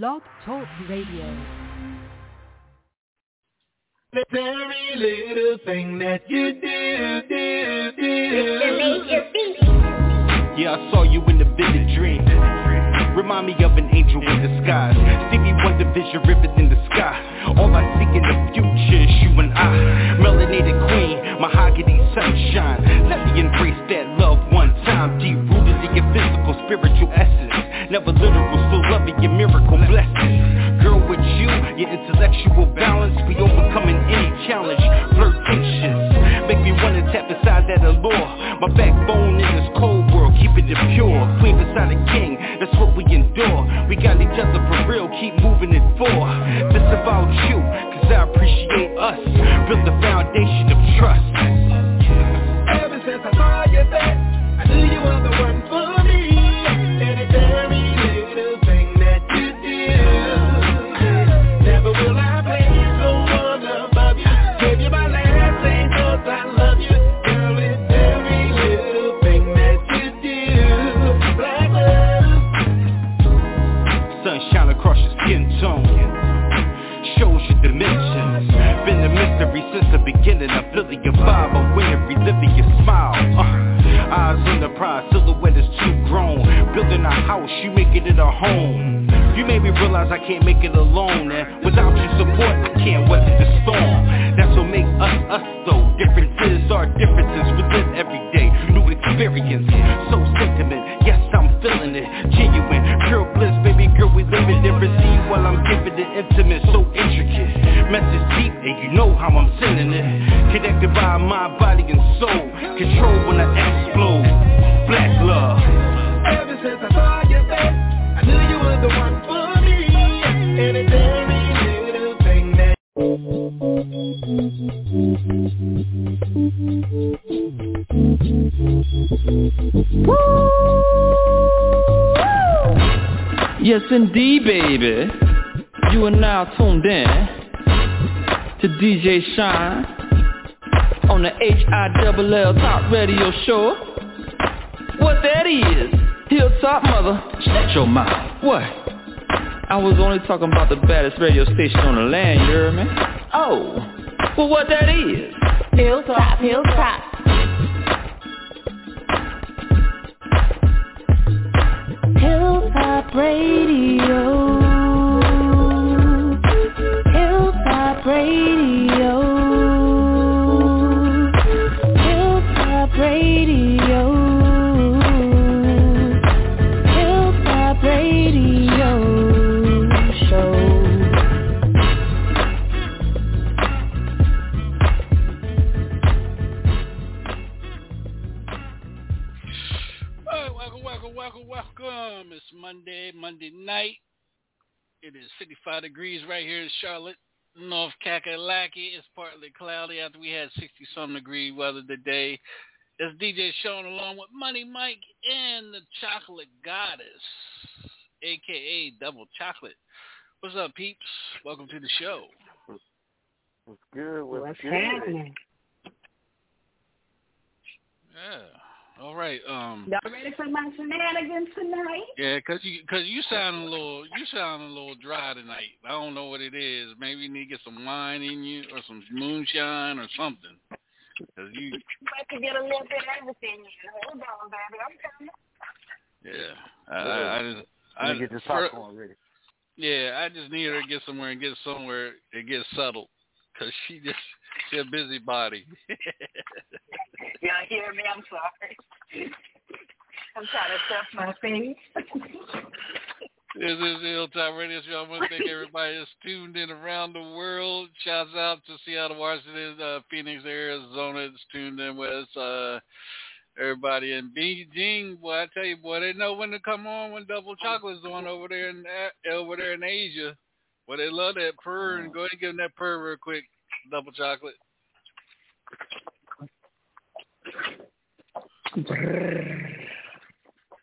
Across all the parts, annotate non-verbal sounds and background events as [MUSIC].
Blog Talk Radio. Every little thing that you do, do, do. Yeah, I saw you in the vivid dream. Remind me of an angel in disguise. Stevie Wonder vision ribbon in the sky. All I see in the future is you and I. Melanated queen, mahogany sunshine. Let me embrace that love one time. Deep rooted in your physical, spiritual essence. Never literal, still loving your miracle blessings. Girl, with you, your intellectual balance, we overcoming any challenge. Flirtatious, make me wanna tap inside that allure. My backbone in this cold world, keeping it pure. Queen beside a king, that's what we endure. We got each other for real, keep moving it forward. This about you, cause I appreciate us. Built the foundation of trust. A home. You made me realize I can't make it alone And without your support, I can't weather the storm. That's what makes us, us though. Differences are differences, we live every day. New experience, so sentiment. Yes, I'm feeling it, genuine Pure bliss, baby girl, we live it and receive While I'm giving it intimate, so intricate. Message deep, and you know how I'm sending it. Connected by mind, body, and soul. Control Indeed, baby. You are now tuned in to DJ Shine on the H-I-double-L Top Radio Show. What that is? Hilltop Mother, shut your mouth. What? I was only talking about the baddest radio station on the land, you heard me? Oh, well what that is? Hilltop. Hilltop Charlotte, North Kakalaki. It's partly cloudy after we had 60-some degree weather today. It's DJ Sean along with Money Mike and the Chocolate Goddess, a.k.a. Double Chocolate. What's up, peeps? Welcome to the show. What's good? What's, What's good? happening? Yeah. All right. Um. Y'all ready for my shenanigans tonight? Yeah, cause you cause you sound a little you sound a little dry tonight. I don't know what it is. Maybe you need to get some wine in you or some moonshine or something. Cause you About to get a little bit of everything in. Hold on, baby. I'm coming. yeah. I, I, I just I Let me get this for- popcorn ready. yeah. I just need her to get somewhere and get somewhere and get settled. Cause she just she a busybody. [LAUGHS] Y'all hear me? I'm sorry. I'm trying to stuff my face. This is the Hilltop Radio Show. I want to thank everybody that's tuned in around the world. Shouts out to Seattle, Washington, uh, Phoenix, Arizona that's tuned in with us. Uh, everybody in Beijing, boy, I tell you, boy, they know when to come on when Double Chocolate's on over there in uh, over there in Asia. Boy, they love that purr and go ahead and give them that purr real quick, Double Chocolate.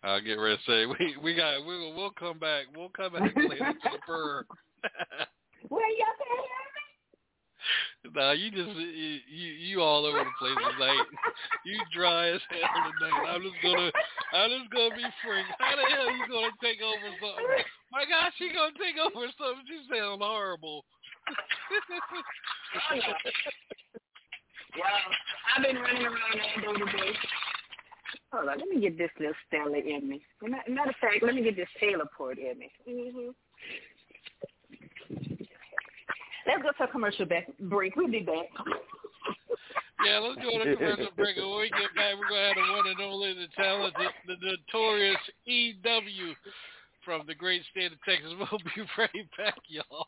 I'll get ready to say we we got we will we'll come back. We'll come back and play the purr. Where y'all can hear me? Nah, you just you you you all over the place tonight. [LAUGHS] You dry as hell tonight. I'm just gonna I'm just gonna be free. How the hell you gonna take over something My God, she gonna take over something. She sound horrible. Well, I've been running around all day today. Hold on, let me get this little Stella in me. Matter of fact, let me get this Taylor port in me. hmm Let's go to a commercial back break. We'll be back. Yeah, let's go to a commercial break. When we get back, we're gonna have the one and only, the talented, the notorious EW from the great state of Texas. We'll be [LAUGHS] right back, y'all.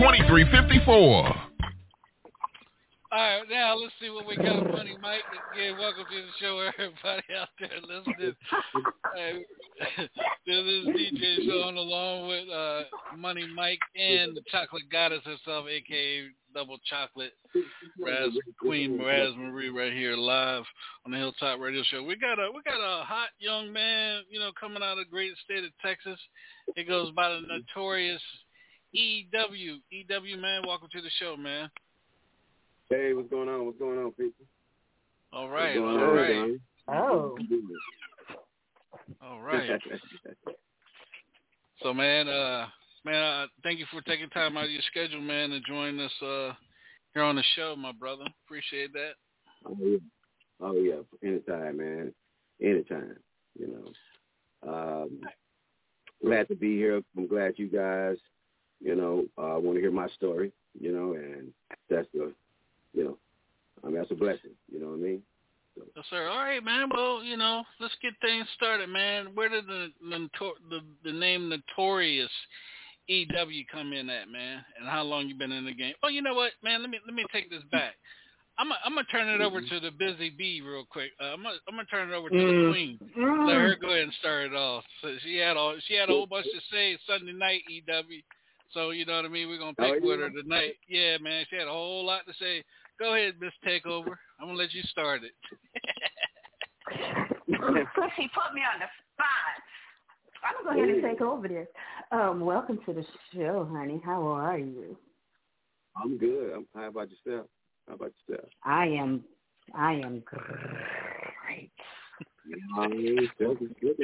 337-258-2354. All right, now let's see what we got. Money Mike, again, welcome to the show, [LAUGHS] everybody out there listening. Hey, [LAUGHS] this is DJ Sean along with uh, Money Mike and the Chocolate Goddess herself, aka Double Chocolate, Raz Queen Raz Marie, right here live on the Hilltop Radio Show. We got a we got a hot young man, you know, coming out of the great state of Texas. It goes by the notorious EW. EW man, welcome to the show, man. Hey, what's going on? What's going on, people? All right, all right, Oh. all right. [LAUGHS] So, man, uh, man, uh, thank you for taking time out of your schedule, man, to join us uh, here on the show, my brother. Appreciate that. oh yeah, oh yeah, anytime, man, anytime. You know, um, glad to be here. I'm glad you guys, you know, uh, want to hear my story. You know, and that's the, you know, I mean that's a blessing. You know what I mean? Yes, sir. All right, man. Well, you know, let's get things started, man. Where did the the, the, the name Notorious EW come in at, man? And how long you been in the game? Oh, you know what, man? Let me let me take this back. I'm gonna, I'm gonna turn it over to the busy bee real quick. Uh, I'm gonna I'm gonna turn it over to the Mm. queen. Let her go ahead and start it off. So she had all she had a whole bunch to say Sunday night EW. So you know what I mean. We're gonna Oh, pick with her tonight. Yeah, man. She had a whole lot to say. Go ahead, Miss Takeover. I'm gonna let you start it. [LAUGHS] Pussy put me on the spot. I'm gonna go ahead and take over this. Um, welcome to the show, honey. How are you? I'm good. I'm, how about yourself? How about yourself? I am. I am great. [LAUGHS] [LAUGHS] I mean, self is good.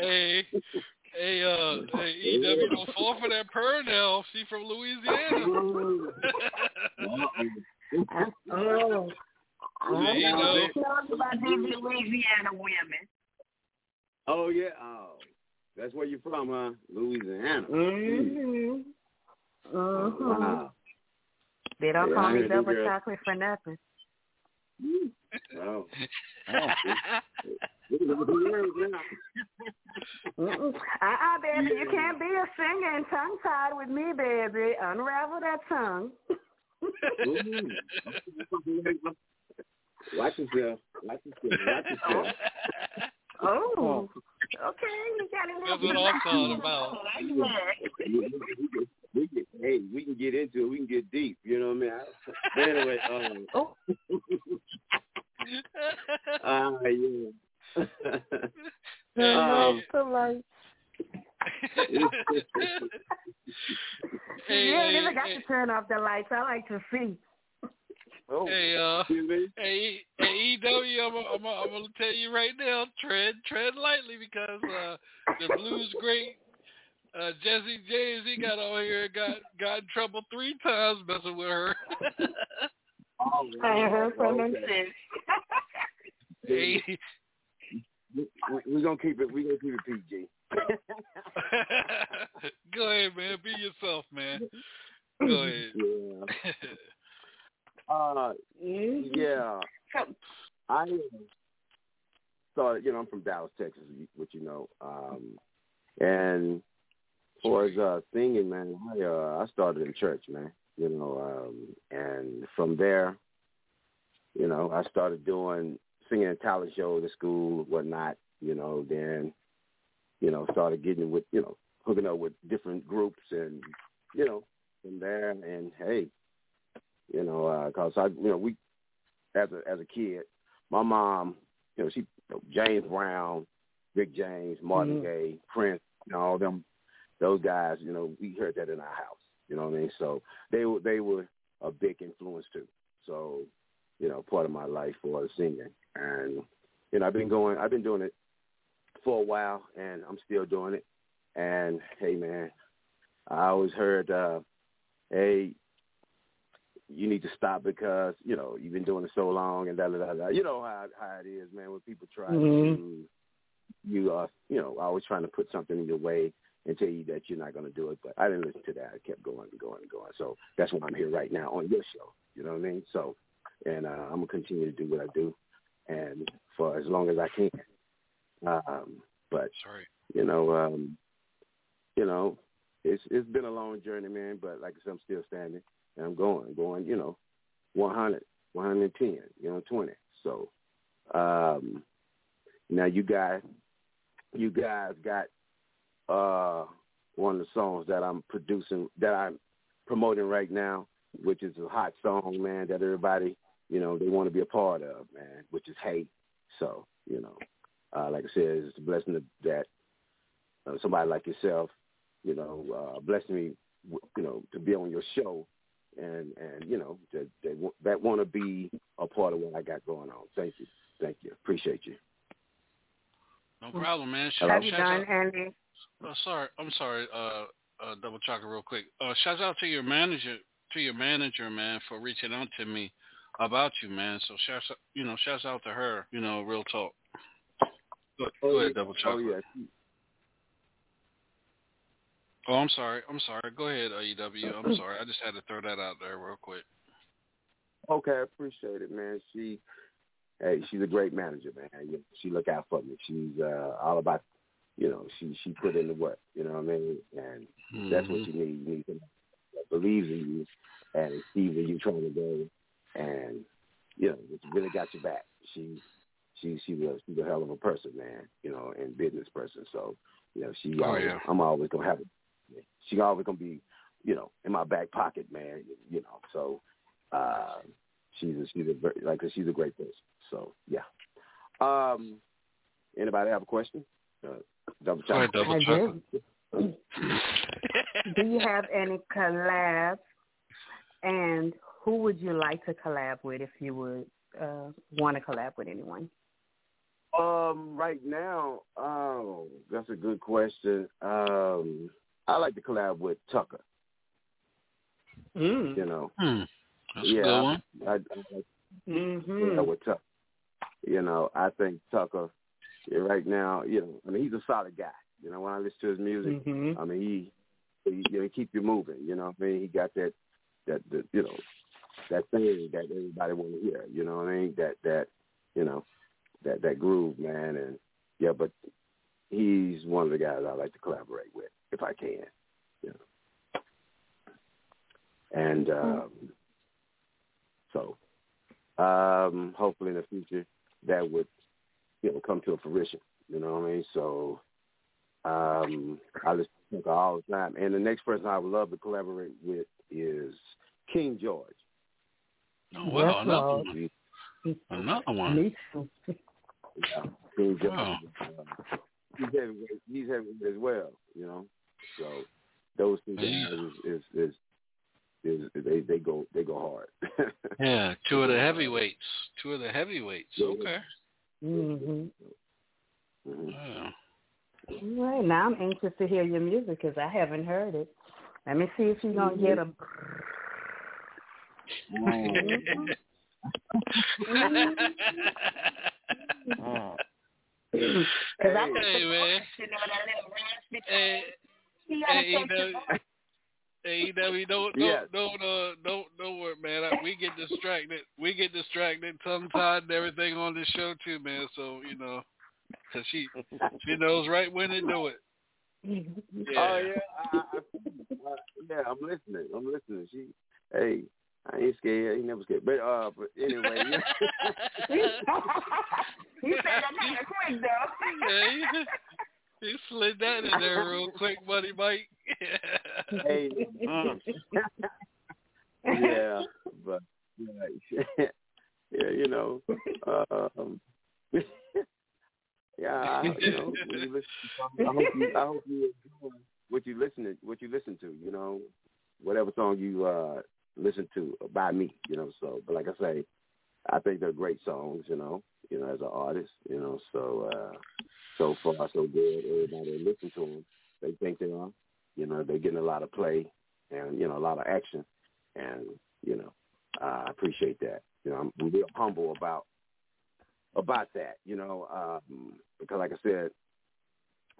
Hey, hey, uh, hey, EW, don't fall for that purr now. She from Louisiana. [LAUGHS] oh. I You know. know. Tell us about these Louisiana women. oh yeah. Oh, that's where you're from, huh? Louisiana. Mm-hmm. Oh, Mm-hmm. wow. They don't Yeah, call I me heard double chocolate for nothing. Wow. [LAUGHS] Uh-uh, baby. You can't be a singer and tongue-tied with me, baby. Unravel that tongue. [LAUGHS] Watch yourself. Watch yourself. Watch yourself. [LAUGHS] Oh, okay. You got a That's what I'm talking about. I like that. we, we, can- hey, we can get into it. We can get deep. You know what I mean? I, but anyway, [LAUGHS] um, Oh. uh, [LAUGHS] yeah. Hey, [LAUGHS] um, polite. hey, you ain't hey, even got hey, to turn off the lights. I like to see. oh, hey, uh, hey, hey, EW, I'm, I'm, I'm gonna tell you right now, tread, tread lightly because uh, the blues great. Uh, Jesse James, he got on here and got got in trouble three times messing with her. Oh, [LAUGHS] I ain't heard from him since. [LAUGHS] We, we, we gonna keep it. We're gonna keep it PG. [LAUGHS] Go ahead, man. Be yourself, man. Go ahead. Yeah. Uh, yeah. I uh, started. You know, I'm from Dallas, Texas, which you know. Um, and as far as uh, singing, man, I uh, I started in church, man. You know, um, and from there, you know, I started doing singing in talent shows at school, whatnot. You know, then you know started getting with you know hooking up with different groups, and you know from there. And hey, you know, because I you know we as a as a kid, my mom, you know, she you know, James Brown, Rick James, Marvin Mhm. Gaye, Prince, you know, all them those guys, you know, we heard that in our house. You know what I mean? So they were they were a big influence too. So, you know, part of my life was singing. And, you know, I've been going I've been doing it for a while and I'm still doing it. And hey man, I always heard uh hey you need to stop because, you know, you've been doing it so long and da da da da. You know how how it is, man, when people try Mhm. to you are you know, always trying to put something in your way and tell you that you're not going to do it. But I didn't listen to that. I kept going and going and going. So that's why I'm here right now on your show. You know what I mean? So, and uh, I'm gonna continue to do what I do, and for as long as I can. Um, but Sorry. you know, um, you know, it's it's been a long journey, man. But like I said, I'm still standing and I'm going, going. You know, 100, 110, you know, 20. So um, now you guys, you guys got uh, one of the songs that I'm producing, that I'm promoting right now, which is a hot song, man, that everybody, you know, they want to be a part of, man, which is hate. So, you know, uh, like I said, it's a blessing that, that uh, somebody like yourself, you know, uh, blessed me, you know, to be on your show and, and you know, that, that, that want to be a part of what I got going on. Thank you. Thank you. Appreciate you. No problem, man. Hello? Have you Shout done, Andy? Oh, sorry, I'm sorry. Uh, uh, double chocolate, real quick. Uh, shout out to your manager, to your manager, man, for reaching out to me about you, man. So shout, you know, shout out to her. You know, real talk. Go, go ahead, double Oh, chocolate. yeah. Oh, I'm sorry. I'm sorry. Go ahead, AEW. I'm [CLEARS THROAT] sorry. I just had to throw that out there real quick. Okay, I appreciate it, man. She, hey, she's a great manager, man. She look out for me. She's uh, all about, you know, she she put in the work. You know what I mean? And that's what you need. You need someone that believes in you and sees where you're trying to go, and you know, it's really got your back. She, she, she's a she's a hell of a person, man. You know, and business person. So, you know, she. Oh, always, yeah. I'm always gonna have it. She always gonna be, you know, in my back pocket, man. You know, so. Uh, she's a, she's a very, like she's a great person. So yeah. Um, anybody have a question? Uh, double Go ahead, check. double I chocolate. do. Do you have any collabs? And who would you like to collab with if you would uh, want to collab with anyone? Um, right now, oh, that's a good question. Um, I like to collab with Tucka. Mm. You know. That's yeah, a good one. I, I, I Mm-hmm. collab with Tucka. You know, I think Tucka yeah, right now, you know, I mean, he's a solid guy. You know, when I listen to his music, Mm-hmm. I mean, he, he, you know, keep you moving. You know, what I mean, he got that, that, that, you know, that thing that everybody want to hear. You know what I mean? That, that, you know, that, that groove, man. And yeah, but he's one of the guys I like to collaborate with if I can. You know, and um, so um, hopefully in the future that would, you know, come to a fruition. You know what I mean? So um, I listen to Tucka all the time. And the next person I would love to collaborate with is King George. Oh wow, Yes, another Lord. one. Another one. Me too. Yeah, King George. Wow. Uh, he's heavyweight. He's heavyweight as well. You know, so those two guys Yeah. is, is is is they they go they go hard. [LAUGHS] Yeah, two of the heavyweights. Two of the heavyweights. Yeah. Okay. Mm-hmm. Mhm. Yeah. All right, now I'm anxious to hear your music because I haven't heard it. Let me see if you're gonna get a. [LAUGHS] Because I Hey. Hey, the man. [LAUGHS] you know that little raspy Hey, hey, take your EW, hey, EW, don't, don't, Yes. don't, uh, don't, don't worry, man. I, we get distracted. We get distracted, tongue tied, and everything on this show too, man. So you know, cause she, she knows right when to do it. Yeah. Oh yeah, I, I, I, yeah. I'm listening. I'm listening. She, hey, I ain't scared. I ain't never scared. But uh, but anyway, yeah. [LAUGHS] he said that kind of quick though. yeah, he slid that in there real quick, buddy Mike. [LAUGHS] hey, mm. yeah, but yeah, [LAUGHS] yeah, you know, um, [LAUGHS] yeah, I, you know, you listen, I hope you, I hope you enjoy what you listen to, what you listen to, you know, whatever song you uh listen to by me, you know. So, but like I say, I think they're great songs, you know, you know, as an artist, you know. So, uh so far so good. Everybody listen to them, they think they are, you know, they're getting a lot of play and you know a lot of action, and you know, uh, I appreciate that. You know, I'm, I'm real humble about about that, you know, um, because like I said,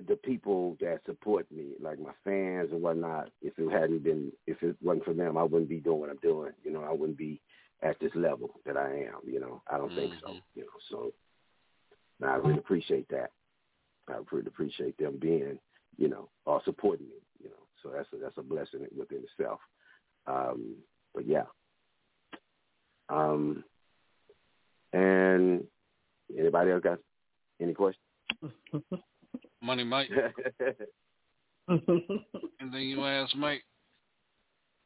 the people that support me, like my fans and whatnot, if it hadn't been, if it wasn't for them, I wouldn't be doing what I'm doing. You know, I wouldn't be at this level that I am. You know, I don't think so. You know, so I really appreciate that. I really appreciate them being, you know, or supporting me. You know, so that's a, that's a blessing within itself. Um, but yeah. Um, and anybody else got any questions? [LAUGHS] Money Mike. [LAUGHS] Anything you want to ask Mike?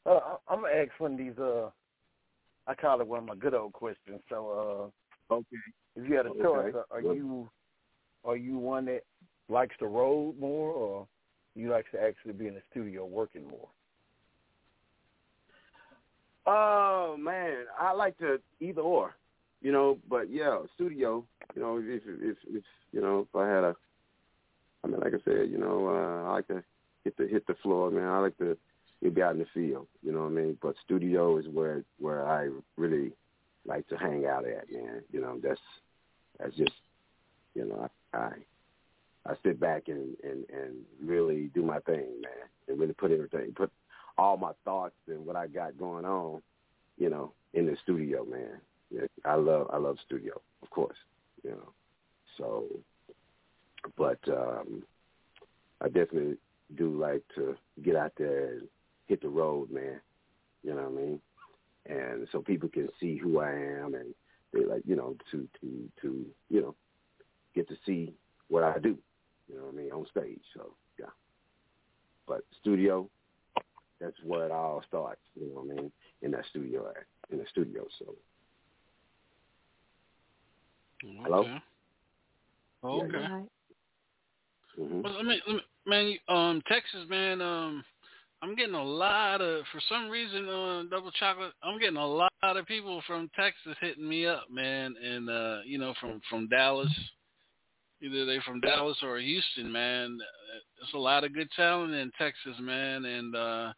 Uh, I'm gonna ask one of these. Uh, I call it one of my good old questions. So, uh, okay, if you had a okay. choice, are you are you one that likes to road more, or you like to actually be in the studio working more? Oh man, I like to either or, you know. But yeah, studio. You know, if if if you know, if I had a, I mean, like I said, you know, uh, I like to hit the hit the floor, man. I like to be out in the field. Know what I mean? But studio is where where I really like to hang out at, man. You know, that's that's just, you know, I I, I sit back and, and and really do my thing, man, and really put everything put all my thoughts and what I got going on, you know, in the studio, man. I love I love studio, of course, you know. So, but um I definitely do like to get out there hit the road, man. You know what I mean? And so people can see who I am, and they like, you know, to to to you know, get to see what I do. You know what I mean on stage. So yeah. But studio, that's where it all starts. You know what I mean? In that studio, in the studio. So. Okay. Hello. Okay. Yeah, Mm-hmm. Well, let me, let me, man, um, Texas, man, um, I'm getting a lot of, for some reason, uh, double chocolate. I'm getting a lot of people from Texas hitting me up, man, and uh, you know, from from Dallas, either they from Dallas or Houston, man. There's a lot of good talent in Texas, man, and uh,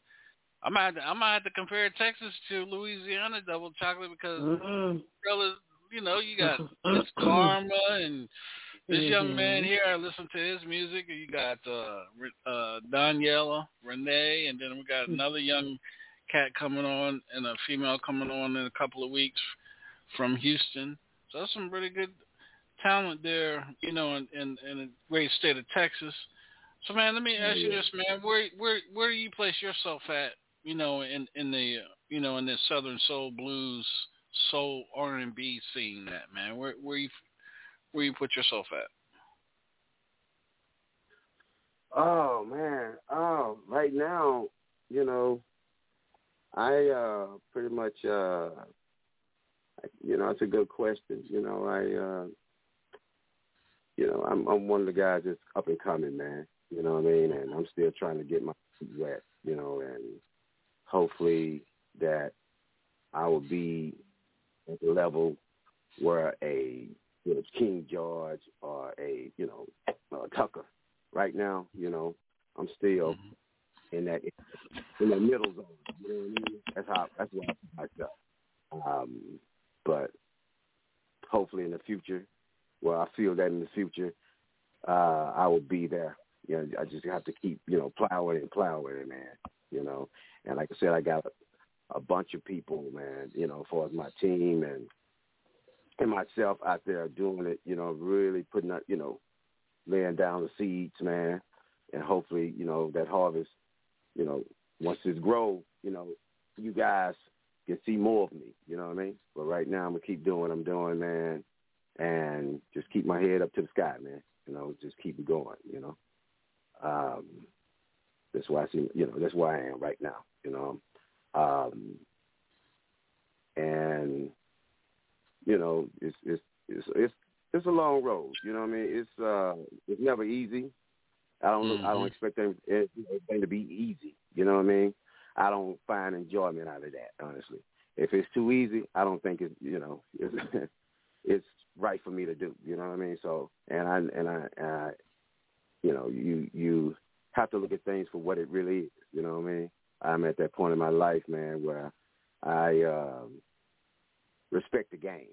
I might have to, I might have to compare Texas to Louisiana double chocolate because mm-hmm. you know, you got Miss Karma and this Mm-hmm. young man here, I listen to his music. You got uh, uh, Daniela, Renee, and then we got hmm. another young cat coming on and a female coming on in a couple of weeks from Houston. So that's some really good talent there, you know, in, in, in the great state of Texas. So man, let me ask you this, man. Where where where do you place yourself at, you know, in in the you know in this Southern Soul Blues soul R and B scene, that man? Where where you where you put yourself at? Oh man. Oh, right now, you know, I uh pretty much uh you know, it's a good question. You know, I uh you know, I'm I'm one of the guys that's up and coming, man. You know what I mean? And I'm still trying to get my feet wet, you know, and hopefully that I will be at the level where a you know, King George or a, you know, uh, Tucka. Right now, you know, I'm still Mm-hmm. in that in that middle zone. You know what I mean? That's how that's what I myself. Um, but hopefully in the future, well, I feel that in the future, uh, I will be there. You know, I just have to keep, you know, plowing and plowing man. You know, and like I said, I got a, a bunch of people, man. You know, as far as my team and and myself out there doing it, you know, really putting up, you know, laying down the seeds, man, and hopefully, you know, that harvest, you know, once it's grow, you know, you guys can see more of me. You know what I mean? But right now, I'm gonna keep doing what I'm doing, man, and just keep my head up to the sky, man. You know, just keep it going. You know, um, that's why I see. You know, that's where I am right now. You know, um, and you know, it's it's it's it's it's a long road. You know what I mean? It's uh, it's never easy. I don't look, I don't expect everything to be easy. You know what I mean? I don't find enjoyment out of that, honestly. If it's too easy, I don't think it's you know [LAUGHS] it's, it's right for me to do. You know what I mean? So and I and I, and I you know you you have to look at things for what it really is. You know what I mean? I'm at that point in my life, man, where I um, respect the game.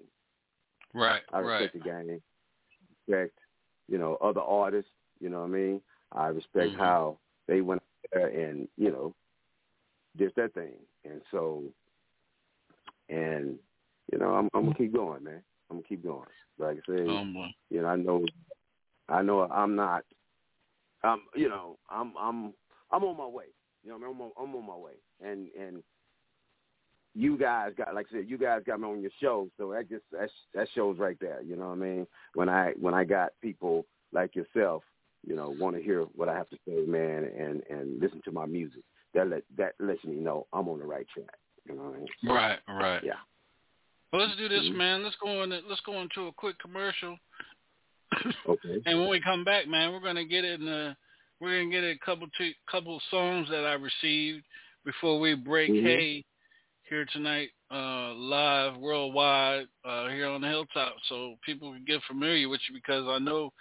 Right, I respect right. the game. Respect, you know, other artists. You know what I mean? I respect Mhm. how they went out there and you know did their thing, and so and you know I'm, I'm gonna keep going, man. I'm gonna keep going. Like I say, Oh, boy. you know, I know, I know, I'm not. I'm, you know, I'm, I'm, I'm on my way. You know, I'm on, I'm on my way, and and you guys got, like I said, you guys got me on your show, so that just that that shows right there. You know what I mean? When I when I got people like yourself, you know, want to hear what I have to say, man, and and listen to my music. That let that lets me know I'm on the right track. You know what I mean? Right, right. Yeah. Well, let's do this, Mhm. man. Let's go on. Let's go into a quick commercial, Okay. and when we come back, man, we're gonna get in. Uh, we're gonna get a couple two, couple songs that I received before we break. Mhm. Hey, here tonight, uh, live worldwide uh, here on the hilltop, so people can get familiar with you because I know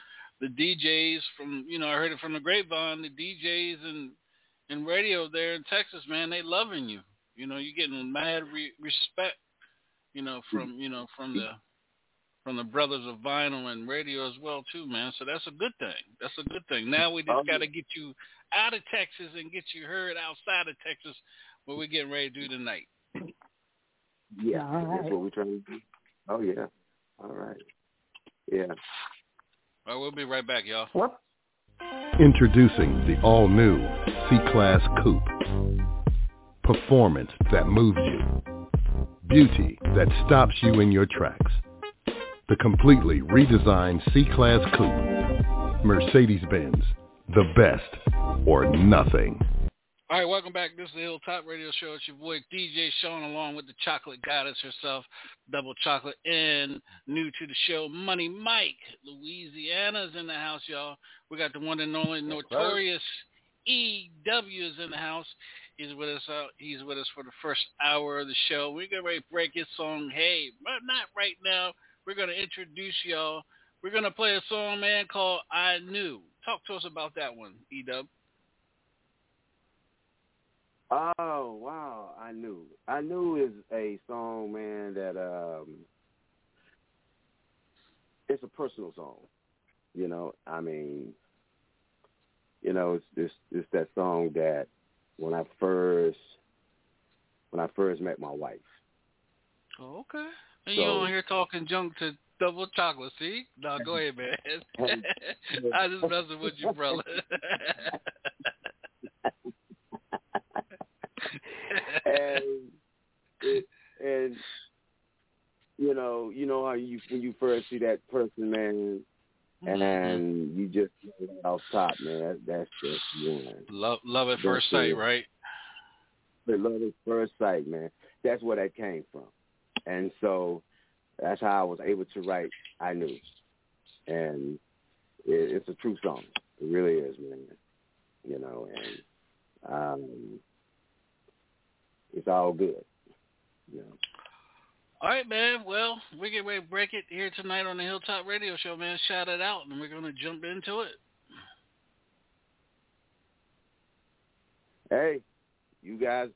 the DJs from you know I heard it from the grapevine. The DJs and and radio there in Texas, man, they loving you. You know, you're getting mad re- respect. You know, from you know from the from the brothers of vinyl and radio as well too, man. So that's a good thing. That's a good thing. Now we just got to get you out of Texas and get you heard outside of Texas, what we're getting ready to do tonight. Yeah, All that's right. what we're trying to do. Oh yeah. All right. Yeah. All right, we'll be right back, y'all. What? Introducing the all-new C-Class Coupe. Performance that moves you. Beauty that stops you in your tracks. The completely redesigned C-Class Coupe. Mercedes-Benz. The best or nothing. All right, welcome back. This is the Hilltop Radio Show. It's your boy DJ Sean, along with the Chocolate Goddess herself, Double Chocolate, and new to the show, Money Mike. Louisiana's in the house, y'all. We got the one and only notorious EW is in the house. He's with us. Uh, he's with us for the first hour of the show. We're gonna break his song. Hey, but not right now. We're gonna introduce y'all. We're gonna play a song, man, called "I Knew." Talk to us about that one, EW. Oh wow, I knew. I knew is a song, man, that um it's a personal song. You know, I mean, you know, it's it's it's that song that when I first when I first met my wife. Oh, okay. And you So- on here talking junk to double chocolate, see? No, go ahead, man. [LAUGHS] [LAUGHS] I just messing with you, brother. [LAUGHS] [LAUGHS] and it, and you know, you know how you when you first see that person, man, and you just off top, man. That, that's just one. love, love at That's first sight, it. right? The love at first sight, man. That's where that came from, and so that's how I was able to write. I knew, and it, it's a true song. It really is, man. You know, and um, it's all good. You know. All right, man. Well, we get ready to break it here tonight on the Hilltop Radio Show, man. Shout it out, and we're going to jump into it. Hey, you guys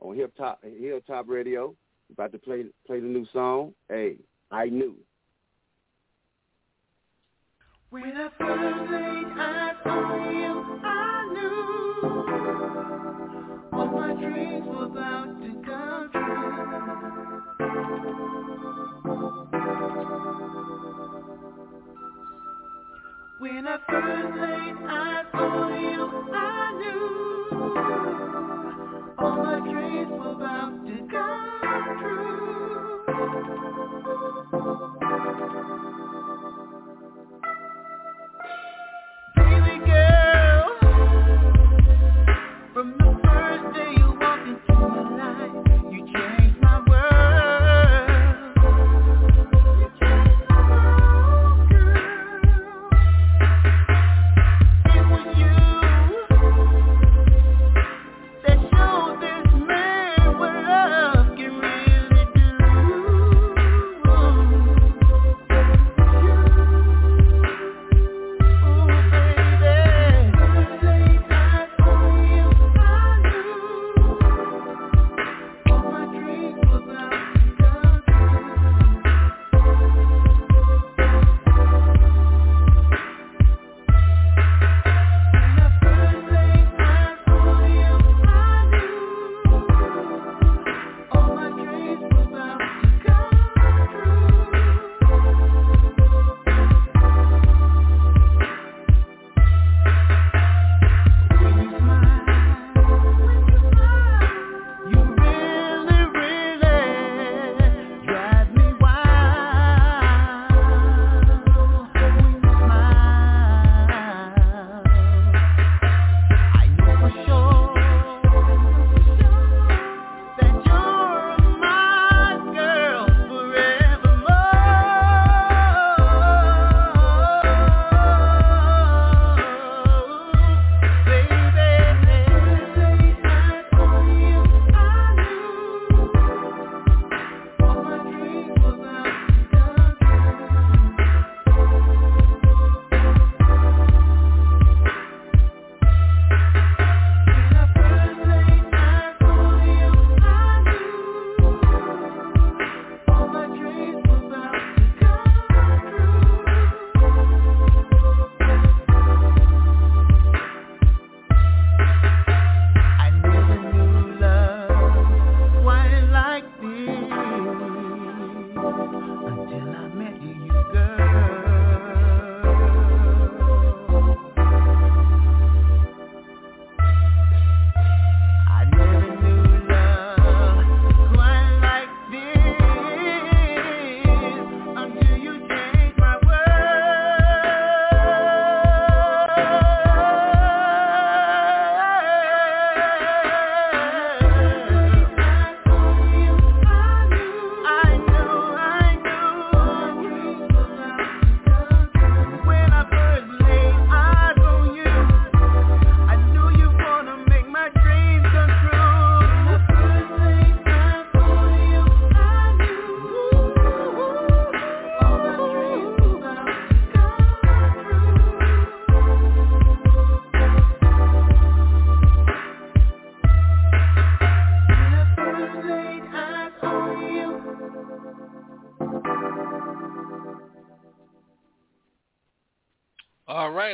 on Hilltop Hilltop Radio about to play play the new song. Hey, I knew. When I first laid eyes on you, I When I first laid eyes on you, I knew all my dreams were about to come true. Baby girl, from the first day you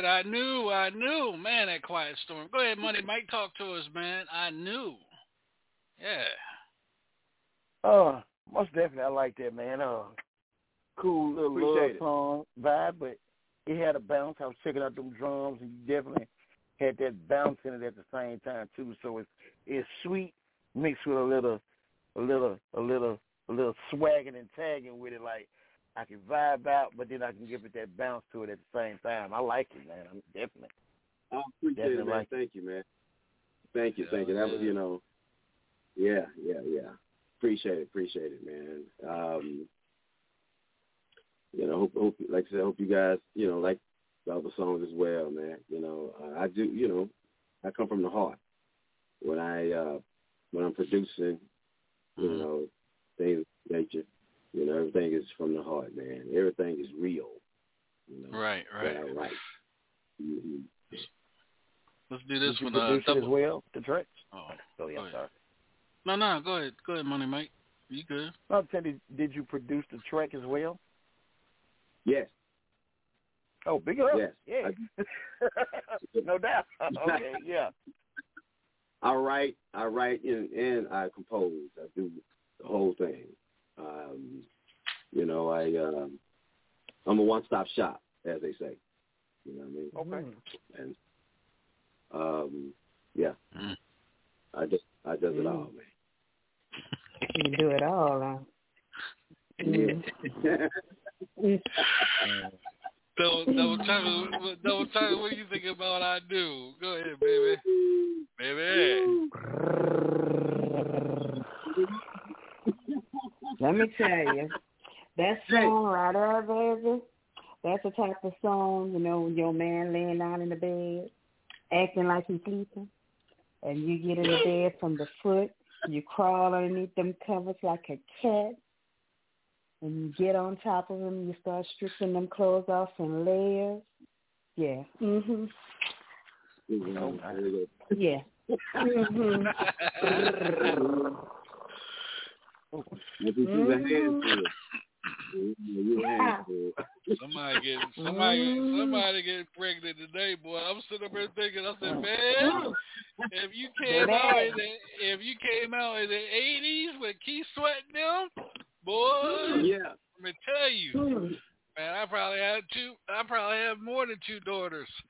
right. I knew. I knew. Man, that quiet storm. Go ahead, Money Mike. Talk to us, man. I knew. Yeah. Uh, most definitely, I like that, man. Uh, cool little love it. song vibe, but it had a bounce. I was checking out them drums, and you definitely had that bounce in it at the same time too. So it's it's sweet mixed with a little, a little, a little, a little swagging and tagging with it. Like I can vibe out, but then I can give it that bounce to it at the same time. I like it, man. I'm definitely. I appreciate it, man. like it. Thank you, man. Thank you, Yeah, thank you. That was, you know, yeah, yeah, yeah. Appreciate it, appreciate it, man. Um, you know, hope, hope, like I said, hope you guys, you know, like the other songs as well, man. You know, uh, I do, you know, I come from the heart when I uh when I'm producing, you Mhm. know, things of nature. You know, everything is from the heart, man. Everything is real. You know, Right, that right. I write. hmm Let's do this Did you one. Uh, produce as double. well, the tracks? Oh, Oh yeah, Go ahead. sorry. no, no. Go ahead. Go ahead, Money Mike. You good? No, Teddy, did you produce the track as well? Yes. Oh, big up. Yes, Yeah. [LAUGHS] no doubt. [LAUGHS] okay, yeah. I write, I write, and, and I compose. I do the whole thing. Um, you know, I um, I'm a one-stop shop, as they say. You know what I mean? Okay. And um, yeah, Mm. I just I does it Mm. all, man. You do it all, huh? Mm. Double, double time. Double time. What do you think about I do? Go ahead, baby. Baby. [LAUGHS] Let me tell you, that song right there, baby, that's the type of song, you know, when your man laying down in the bed, acting like he's sleeping, and you get in the bed from the foot, you crawl underneath them covers like a cat, and you get on top of him, you start stripping them clothes off in layers. Yeah. Mhm. Yeah. [LAUGHS] Mhm. [LAUGHS] If you choose a handful, mm. you. Somebody get somebody somebody get pregnant today, boy. I'm sitting up here thinking. I said, man, if you came out in the if you came out in the '80s with Keith Sweat and them, boy, Yeah. let me tell you, man, I probably had two. I probably have more than two daughters. [LAUGHS]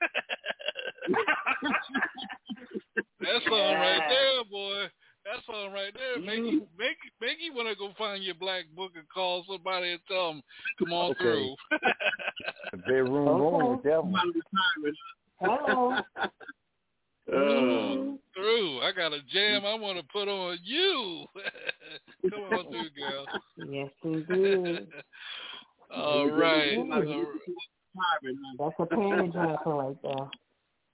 that song right there, boy. That song right there make you make make you want to go find your black book and call somebody and tell them, come on Okay. through. [LAUGHS] Bedroom rolling with that one. Hello. Uh, [LAUGHS] through. I got a jam I want to put on you. [LAUGHS] come on through, girl. Yes, indeed. All right. Mm. All right. That's a panty dropper right there.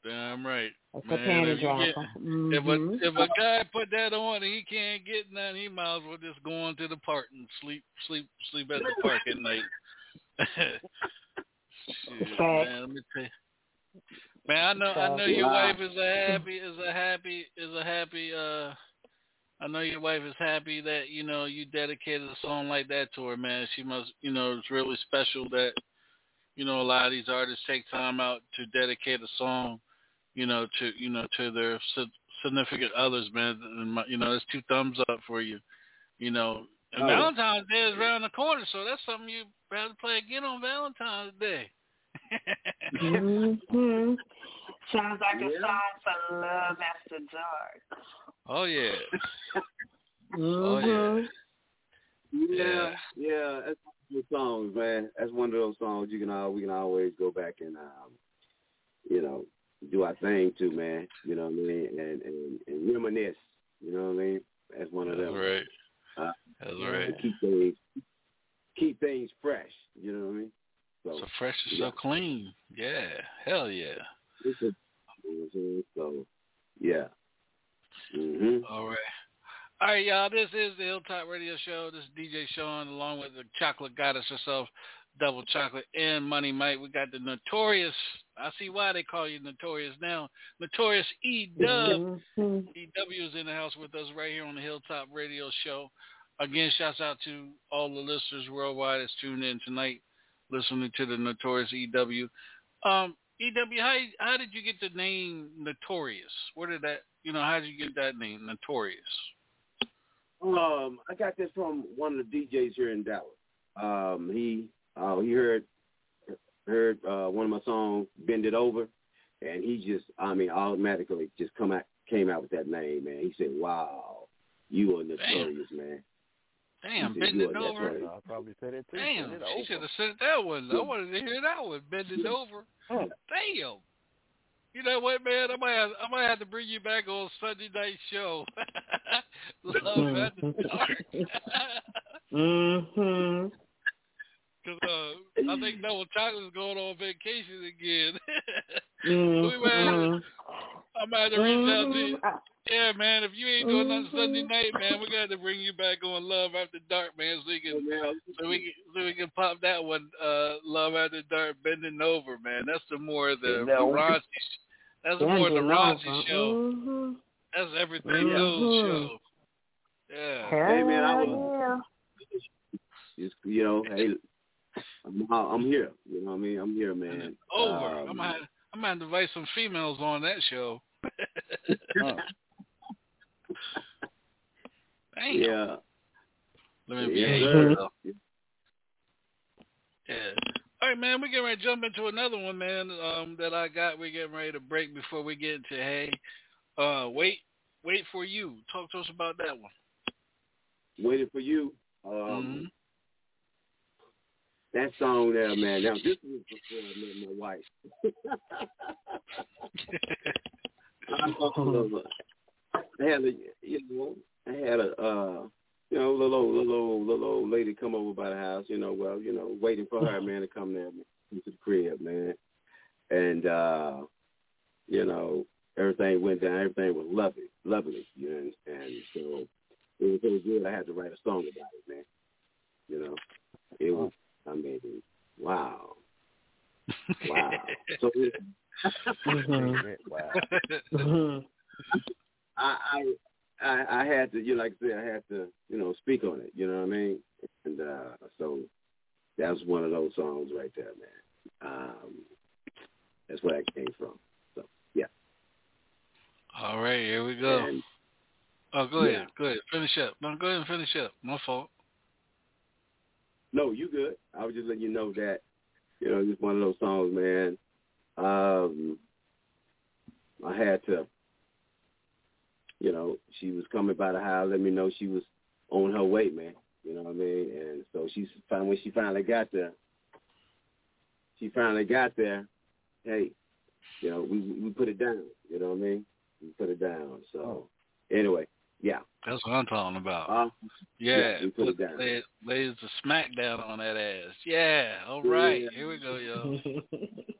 Damn right. That's Man, a panty if, you get, dropper. if a if a guy put that on and he can't get none, he might as well just go on to the park and sleep sleep sleep at the park at night. [LAUGHS] Shit, man, let me tell you. Man, I know I know your wife is a [LAUGHS] happy is a happy is a happy uh I know your wife is happy that, you know, you dedicated a song like that to her, man. She must you know, it's really special that you know, a lot of these artists take time out to dedicate a song, you know, to you know, to their significant others, man. And my, you know, that's two thumbs up for you. You know, and Oh. Valentine's Day is around the corner, so that's something you better play again on Valentine's Day. mm-hmm. Sounds like a song for love after dark. oh yeah, Mhm. yeah, yeah. That's one of those songs, man. That's one of those songs you can all we can always go back and um, you know, do our thing too, man. You know what I mean? And and, and reminisce. You know what I mean? That's one of that's them. right. Uh, That's right. Keep things keep things fresh. You know what I mean? So, So fresh and yeah. so clean. Yeah, hell yeah. it's a- you know what I'm so yeah. Mhm. All right. All right, y'all. This is the Hilltop Radio Show. This is DJ Sean, along with the chocolate goddess herself, Double Chocolate, and Money Mike. We got the notorious. I see why they call you notorious now. Notorious E Dub. Mhm. EW is in the house with us right here on the Hilltop Radio Show. Again, shouts out to all the listeners worldwide that's tuned in tonight, listening to the Notorious EW. Um, EW, how how did you get the name Notorious? Where did that you know, how did you get that name, Notorious? Um, I got this from one of the DJs here in Dallas. Um, he uh, he heard heard uh, one of my songs, "Bend It Over," and he just, I mean, automatically just come out came out with that name, man. He said, "Wow, you are notorious, man." Damn, said, bend it over. notorious." I'll probably say that too. Damn, Bend it she should have sent that one. I wanted to hear that one. Bend it over. Damn. You know what, man? I might have, I might have to bring you back on Sunday night show. [LAUGHS] Love at the [LAUGHS] dark. [LAUGHS] Mm-hmm. Cause uh, I think Noah Chocolate's going on vacation again. [LAUGHS] Mm-hmm. Man, I might have to reach out to you. Mhm. Yeah, man. If you ain't doing nothing Mm-hmm. Sunday night, man, we got to bring you back on Love After Dark, man, so we can so we can, so we can pop that one. Uh, Love After Dark, bending over, man. That's the more the, the raunchy. That's the more the raunchy over. show. That's everything Mhm. goes show. Yeah. Hey, man, I Hell Just you know, hey, I'm I'm here. You know what I mean? I'm here, man. Over. Um, I'm gonna I'm gonna invite some females on that show. [LAUGHS] Huh. Damn. yeah. Let me Yes, behave sir. myself. Yeah. All right, man. We're getting ready to jump into another one, man. Um, that I got. We're getting ready to break before we get into hey. Uh, wait, wait for you. Talk to us about that one. Waiting for you. Um, Mhm. That song there, man. Now this was before I met my wife. [LAUGHS] I had a, you know, I had a, uh, you know, little old, little old, little old lady come over by the house. You know, well, you know, waiting for her man to come there to the crib, man. And uh, you know, everything went down. Everything was lovely, lovely. You know, and so it was so good. I had to write a song about it, man. You know, it was. I mean, wow, wow. [LAUGHS] So Mhm. wow. Mhm. I, I I I had to, you know, like I said, I had to, you know, speak on it. You know what I mean? And uh, so that's one of those songs right there, man. Um, that's where that came from. So yeah. All right, here we go. And, Oh, go ahead. Go ahead. Finish up. No, go ahead and finish up. My fault. No, you good. I was just letting you know that, you know, it's one of those songs, man. Um, I had to, you know, she was coming by the house, let me know she was on her way, man. You know what I mean? And so she's when she finally got there, she finally got there. Hey, you know, we we put it down. You know what I mean? We put it down. So anyway, yeah. That's what I'm talking about. Uh, Yeah, yeah, put put lay, lays the smack down on that ass. Yeah, all right. Yeah. Here we go, yo. [LAUGHS]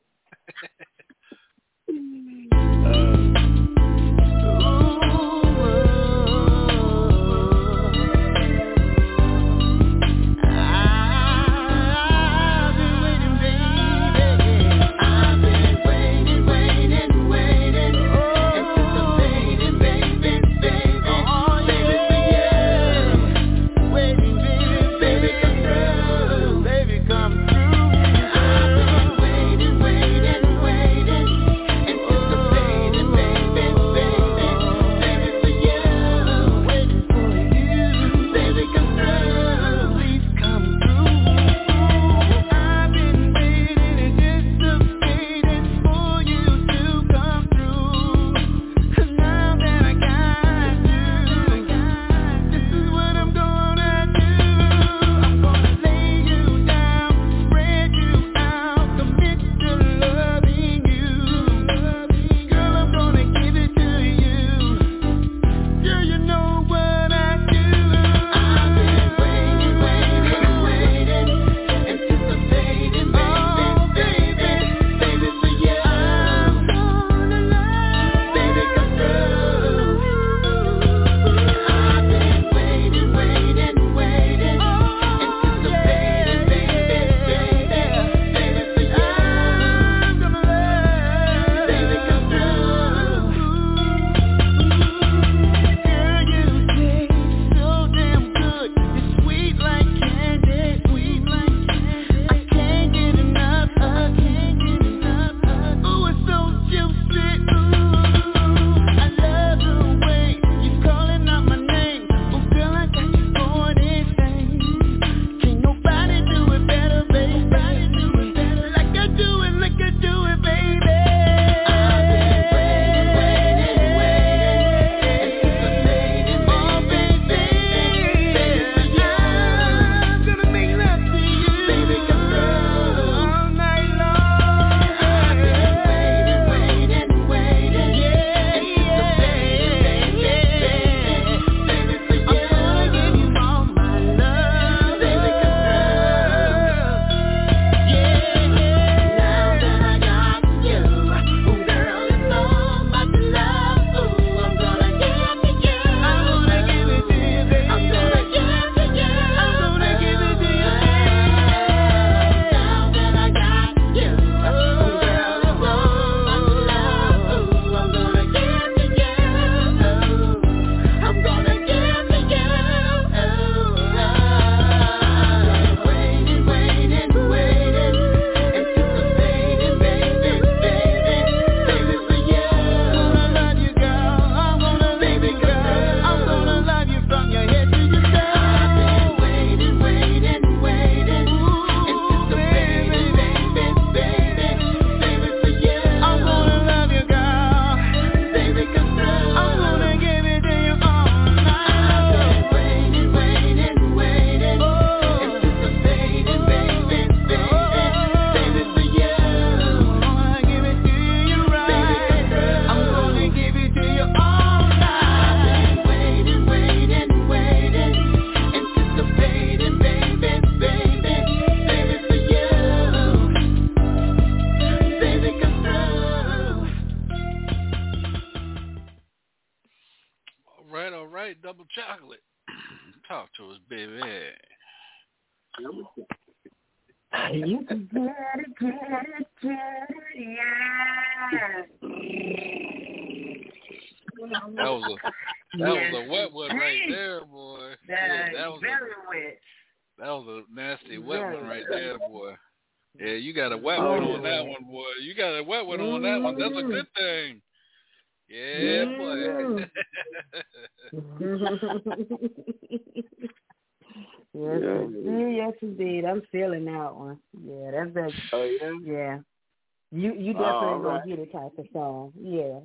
type of song. Yeah,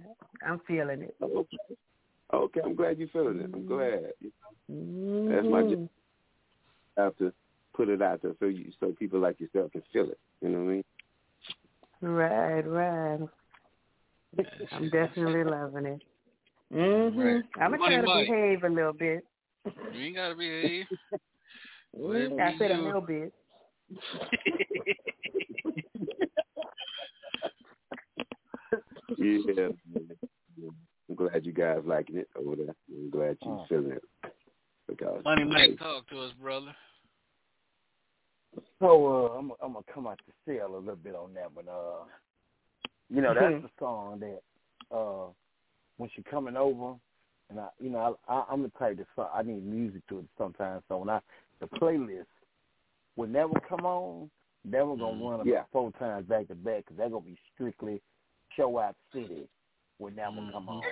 I'm feeling it. Okay. Okay, I'm glad you're feeling it. I'm glad. Mm-hmm. That's my job. I have to put it out there so you so people like yourself can feel it. You know what I mean? Right, right. I'm definitely loving it. Mhm. Right. I'm gonna Money try to Mike. behave a little bit. You ain't gotta behave. [LAUGHS] I said a little bit. [LAUGHS] Yeah. [LAUGHS] I'm glad you guys liking it over there. I'm glad you Oh. feeling it. Because Money Mike, talk to us, brother. So uh, I'm I'm gonna come out the cell a little bit on that one. Uh, you know that's the song that uh, when she coming over, and I, you know, I, I I'm the type that so- I need music to it sometimes. So when I the playlist, when that will come on, that will gonna run about Yeah. four times back to back because that gonna be strictly show city when that will come on.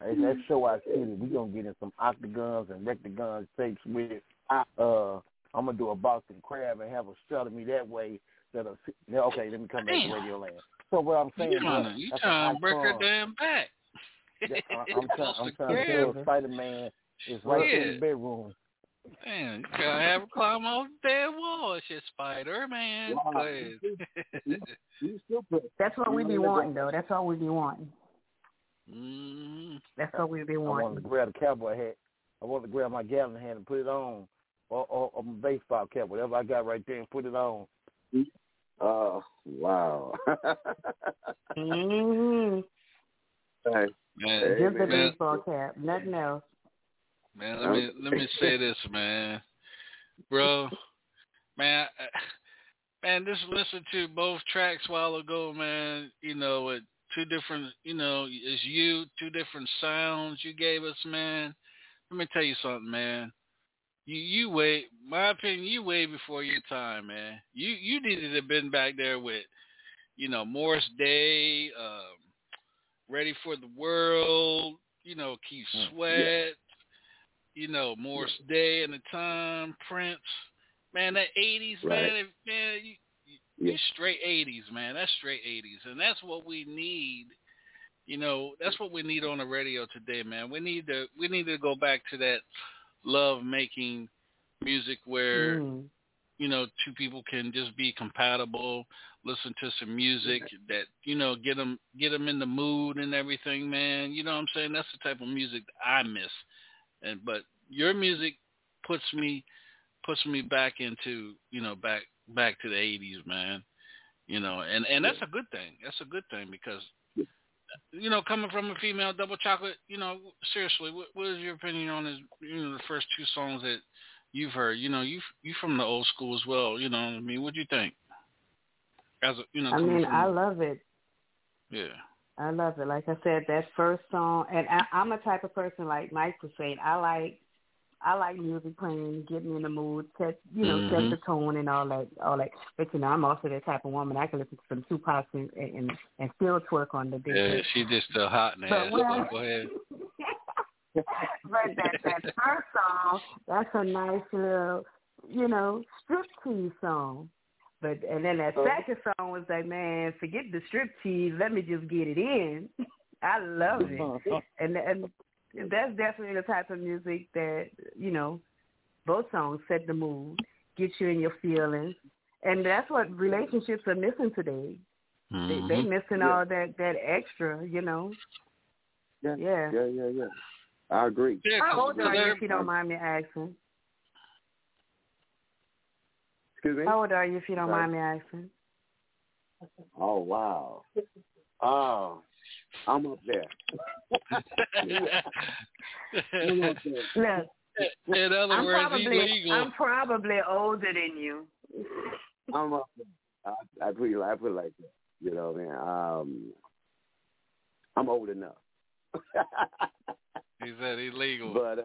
That's that show out city. We gonna get in some octagons and rectagons tapes with it. Uh, I'm gonna do a Boston crab and have a shot of me that way. Yeah, okay. Let me come back to Damn. Radio Land. So what I'm saying, You trying bro, you that's trying to break her damn back. Yeah, I- I'm [LAUGHS] trying. I'm trying to Yeah. tell Spider Man is right there in the bedroom. Man, you gotta have her climb off the damn wall. It's just Spider Man. Wow. Go ahead. you That's what we be wanting, though. That's all we be wanting. mm, That's what we be wanting. I wanted to grab the cowboy hat. I wanted to grab my gallon hat and put it on, or, or, or my baseball cap, whatever I got right there, and put it on. Oh wow. hmm [LAUGHS] Hey, man, Hey, Just a man. baseball cap, nothing else. Man, let me let me say this, man, bro, man, man, just listen to both tracks a while ago, man. You know, with two different, you know, it's you, two different sounds you gave us, man. Let me tell you something, man. You you wait, my opinion, you way before your time, man. You you needed to have been back there with, you know, Morris Day, um, Ready for the World, you know, Keith Mm, Sweat, you know, Morris Day and the time, Prince. Man, that eighties, Right. man, if- man, you, you, Yeah. straight eighties, man. That's straight eighties. And that's what we need. You know, that's what we need on the radio today, man. We need to we need to go back to that love making music where Mm. you know two people can just be compatible listen to some music that you know get them get them in the mood and everything man you know what i'm saying that's the type of music i miss and but your music puts me puts me back into you know back back to the 80s man you know and and that's a good thing. That's a good thing because you know coming from a female double chocolate you know seriously what, what is your opinion on his you know the first two songs that you've heard? You know you you from the old school as well you know what i mean? What do you think? As a, you know I mean, from, I love it. yeah I love it. Like I said, that first song, and I, I'm a type of person like Mike was saying. I like, I like music playing, get me in the mood, set you know, set Mhm. the tone and all that, all that. But you know, I'm also that type of woman. I can listen to some Tupac and and, and still twerk on the dick. yeah she just still hot the But so go ahead [LAUGHS] but that that first song, that's a nice little, you know, striptease song. But and then that second song was like, man, forget the strip tease. let me just get it in. [LAUGHS] I love it, [LAUGHS] and and that's definitely the type of music that you know, both songs set the mood, get you in your feelings, and that's what relationships are missing today. They they Mhm. missing Yeah. all that that extra, you know. Yeah. Yeah. yeah, yeah, yeah. I agree. yeah How 'cause- old 'cause are you, they're- if you don't mind me asking? Excuse me. How old are you, if you don't Sorry. mind me asking? Oh wow. Oh, I'm up there. I'm up there. Look, In other I'm words, probably he's legal. I'm probably older than you. [LAUGHS] I'm up there. I, I put it, I put it like that. You know, man. Um, I'm old enough. he said he's legal. But uh,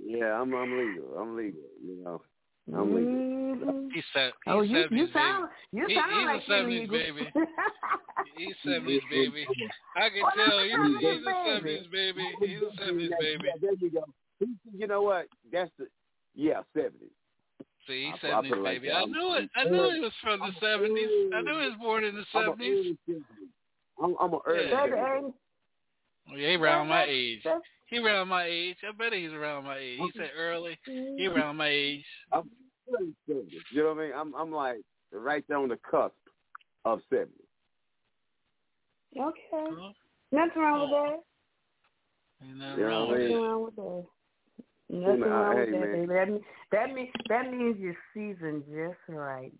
yeah, I'm I'm legal. I'm legal. You know, I'm legal. Mhm. He said he's Oh, you 70s you baby. sound you He- sound he's a like you're 70s legal. baby. He's seventies baby. I can Well, tell I'm he's, a he's a 70s seventies baby. He's a seventies baby. yeah, there you go. You know what? That's the yeah, seventy. See, I- I he's seventies baby. that. I I'm- knew it. I I'm knew he was from the seventies. I early. knew he was born in the seventies. I'm, I'm an early. Yeah. Baby, 70s. ain't- Oh, yeah, he around my age. that's- He around my age. I bet he's around my age. He said early. He around my age. I'm early 70s. You know what I mean? I'm I'm like right there on the cusp of seventy. Okay. Huh? Nothing wrong with oh. that. Ain't nothing You know wrong what I mean? Nothing wrong with that. Nothing Nah, wrong with hey, that, man. baby. That, mean, that means that means you're seasoned just right.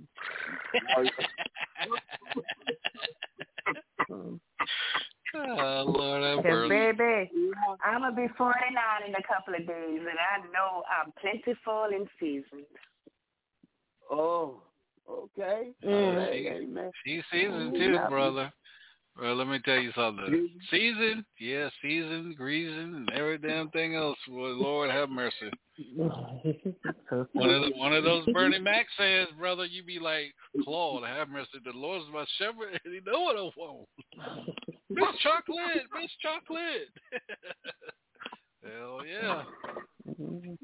[LAUGHS] [LAUGHS] [LAUGHS] Oh Lord have Cause baby, I'm gonna be 49 in a couple of days, and I know I'm plentiful and seasoned. Oh, okay. Mm. All right, amen. She's seasoned too, brother. Well, let me tell you something. Season, yeah, season, greasing, and every damn thing else. Well, Lord have mercy. [LAUGHS] One of the, one of those Bernie Mac says, brother, you be like, Claude, have mercy. The Lord is my shepherd, and He know what I want. Miss Chocolate, Miss Chocolate. [LAUGHS] Hell yeah. Mhm.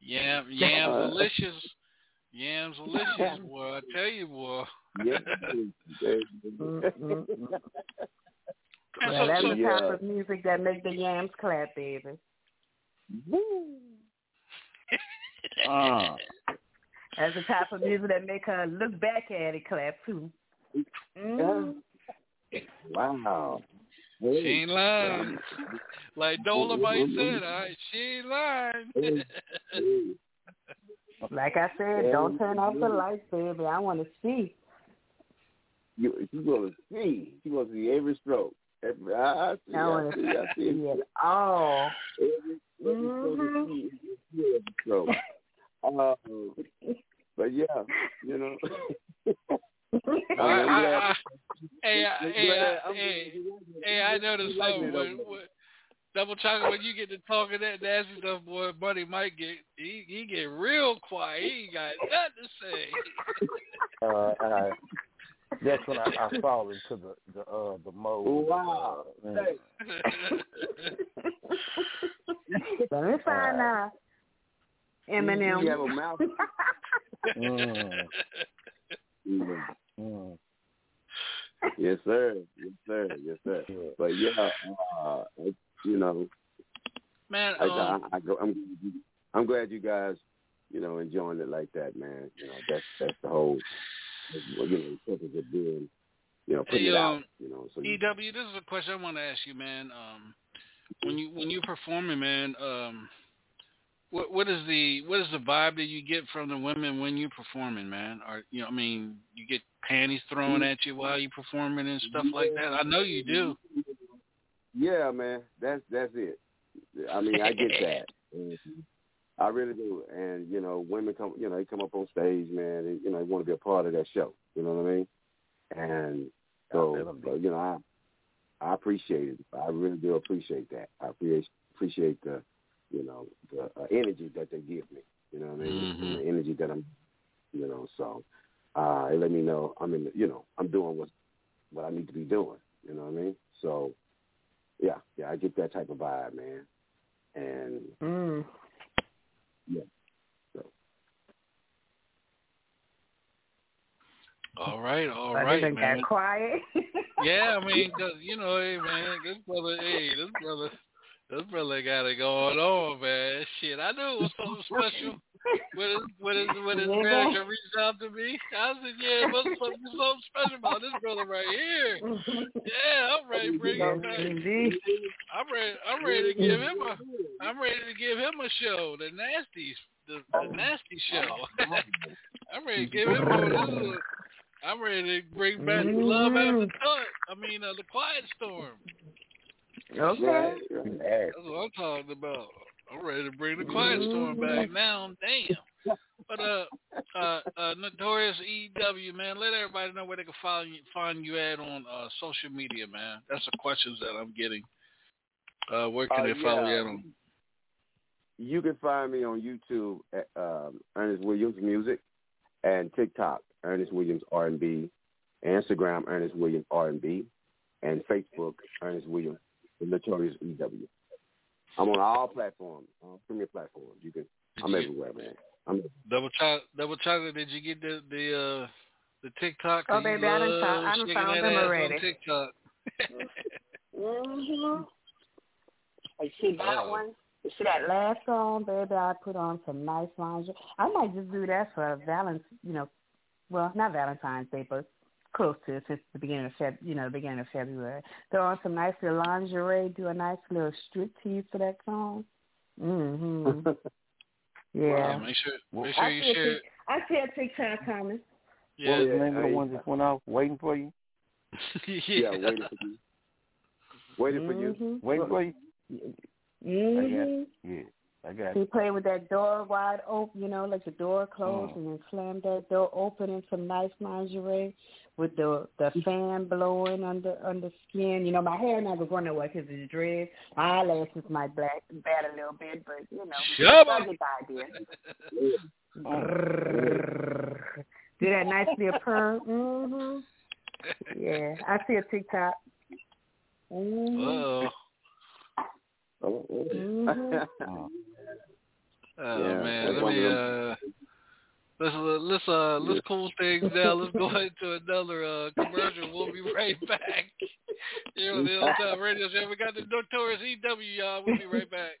Yam, yams delicious. Yams delicious, boy. I tell you, boy. Yeah. That's so- the Yeah. type of music that make the yams clap, baby. Woo. Ah. [LAUGHS] That's the type of music that make her look back at it clap too. Mm. Wow. She ain't lying. Like Dolomite said, all right, she ain't lying. Like I said, don't turn off the lights, baby. I want to see. You you gonna see. You gonna see every stroke. Every, I, I see. I I want to see. I see. see it all. Every, every Mhm. stroke. you see every stroke. Uh, but yeah, you know. [LAUGHS] I, I, I, hey, I, hey, I, hey, hey, I noticed like something. When, when, Double chocolate, when you get to talking that nasty stuff, boy, buddy might get he he get real quiet. He ain't got nothing to say. Uh, uh, that's when I, I [LAUGHS] fall into the the uh, the mode. Wow. Uh, [LAUGHS] Let me find out. Eminem. You have a mouth. mm, Mm. [LAUGHS] mm, Yes, sir. Yes, sir. Yes, sir. But yeah, uh, you know, Man, I, um, I, I go, I'm I'm glad you guys, you know, enjoying it like that, man. You know, that's that's the whole, you know, purpose of doing, you know, putting Hey, it out. um, You know, so you, EW, this is a question I want to ask you, man. Um, when you when you're performing, man, um, what what is the what is the vibe that you get from the women when you're performing, man? Or you know, I mean, you get panties thrown at you while you're performing and stuff like that. I know you do. yeah, man, that's that's it. I mean, I get that. [LAUGHS] And I really do. And you know, women come, you know, they come up on stage, man, and you know, they want to be a part of that show. You know what I mean? And so, uh, you know, I I appreciate it. I really do appreciate that. I appreciate appreciate the, you know, the uh, energy that they give me. You know what I mean? Mhm. The energy that I'm, you know, so uh, it let me know I'm in. The, you know, I'm doing what what I need to be doing. You know what I mean? So, yeah, yeah, I get that type of vibe, man. And Mm. Yeah, so All right, all But right, it done man. got quiet. [LAUGHS] Yeah, I mean, 'cause, you know, hey man, this brother, hey, this brother, this brother got it going on, man. Shit, I knew it was something special when his when his when his manager reached out to me. I said, yeah, must something something special about this brother right here. Yeah, I'm ready to bring him back. I'm ready. I'm ready to give him a. I'm ready to give him a show. The nasty, the, the nasty show. [LAUGHS] I'm ready to give him a. This is a I'm ready to bring back Love After Dark. I mean, uh, the Quiet Storm. Okay. That's what I'm talking about. I'm ready to bring the Quiet Storm back now. Damn. But uh, uh, uh, Notorious EW, man, let everybody know where they can find you, find you at on uh, social media, man. That's the questions that I'm getting. Uh, where can Uh, they follow you at on? You can find me on YouTube at um, Ernest Williams Music and TikTok Ernest Williams R&B, Instagram Ernest Williams R&B, and Facebook Ernest Williams, the Notorious EW. I'm on all platforms, all premier platforms. You can. I'm you- everywhere, man. I'm Double cho- double chocolate. Did you get the the uh, the TikTok? Oh, baby, I done love found- I done found them already. TikTok. Mm-hmm. [LAUGHS] You see that Oh. one? You see that last song, baby? I put on some nice lingerie. I might just do that for Valentine's, you know, well, not Valentine's Day, but close to it since the beginning of Feb, you know, the beginning of February. Throw on some nice little lingerie, do a nice little strip tease for that song. Mm-hmm. [LAUGHS] Yeah. make sure make I sure you see share. I see a TikTok coming. Yeah. what was the name of the one that went off? Waiting for you. [LAUGHS] yeah, waiting for you. Waiting for you. Mm-hmm. Waiting for you. Mm-hmm. Yeah, I got He it. played with that door wide open, you know, like the door closed Oh. and then slammed that door open in some nice lingerie with the the fan blowing under under skin. You know, my hair not gonna go nowhere because it's dreads. My eyelashes might black bad a little bit, but you know, Shut I up. get the idea. [LAUGHS] Brrrr. Do that nice little purr. Mhm. Yeah, I see a TikTok. Mhm. Oh, Oh, oh. Mhm. Oh. oh Yeah, man. Let me uh. Let's uh, let's uh let's cool things down. Let's go [LAUGHS] into another uh commercial. We'll be right back. [LAUGHS] Here on the Hilltop Radio Show, we got the Notorious EW, y'all. We'll be right back.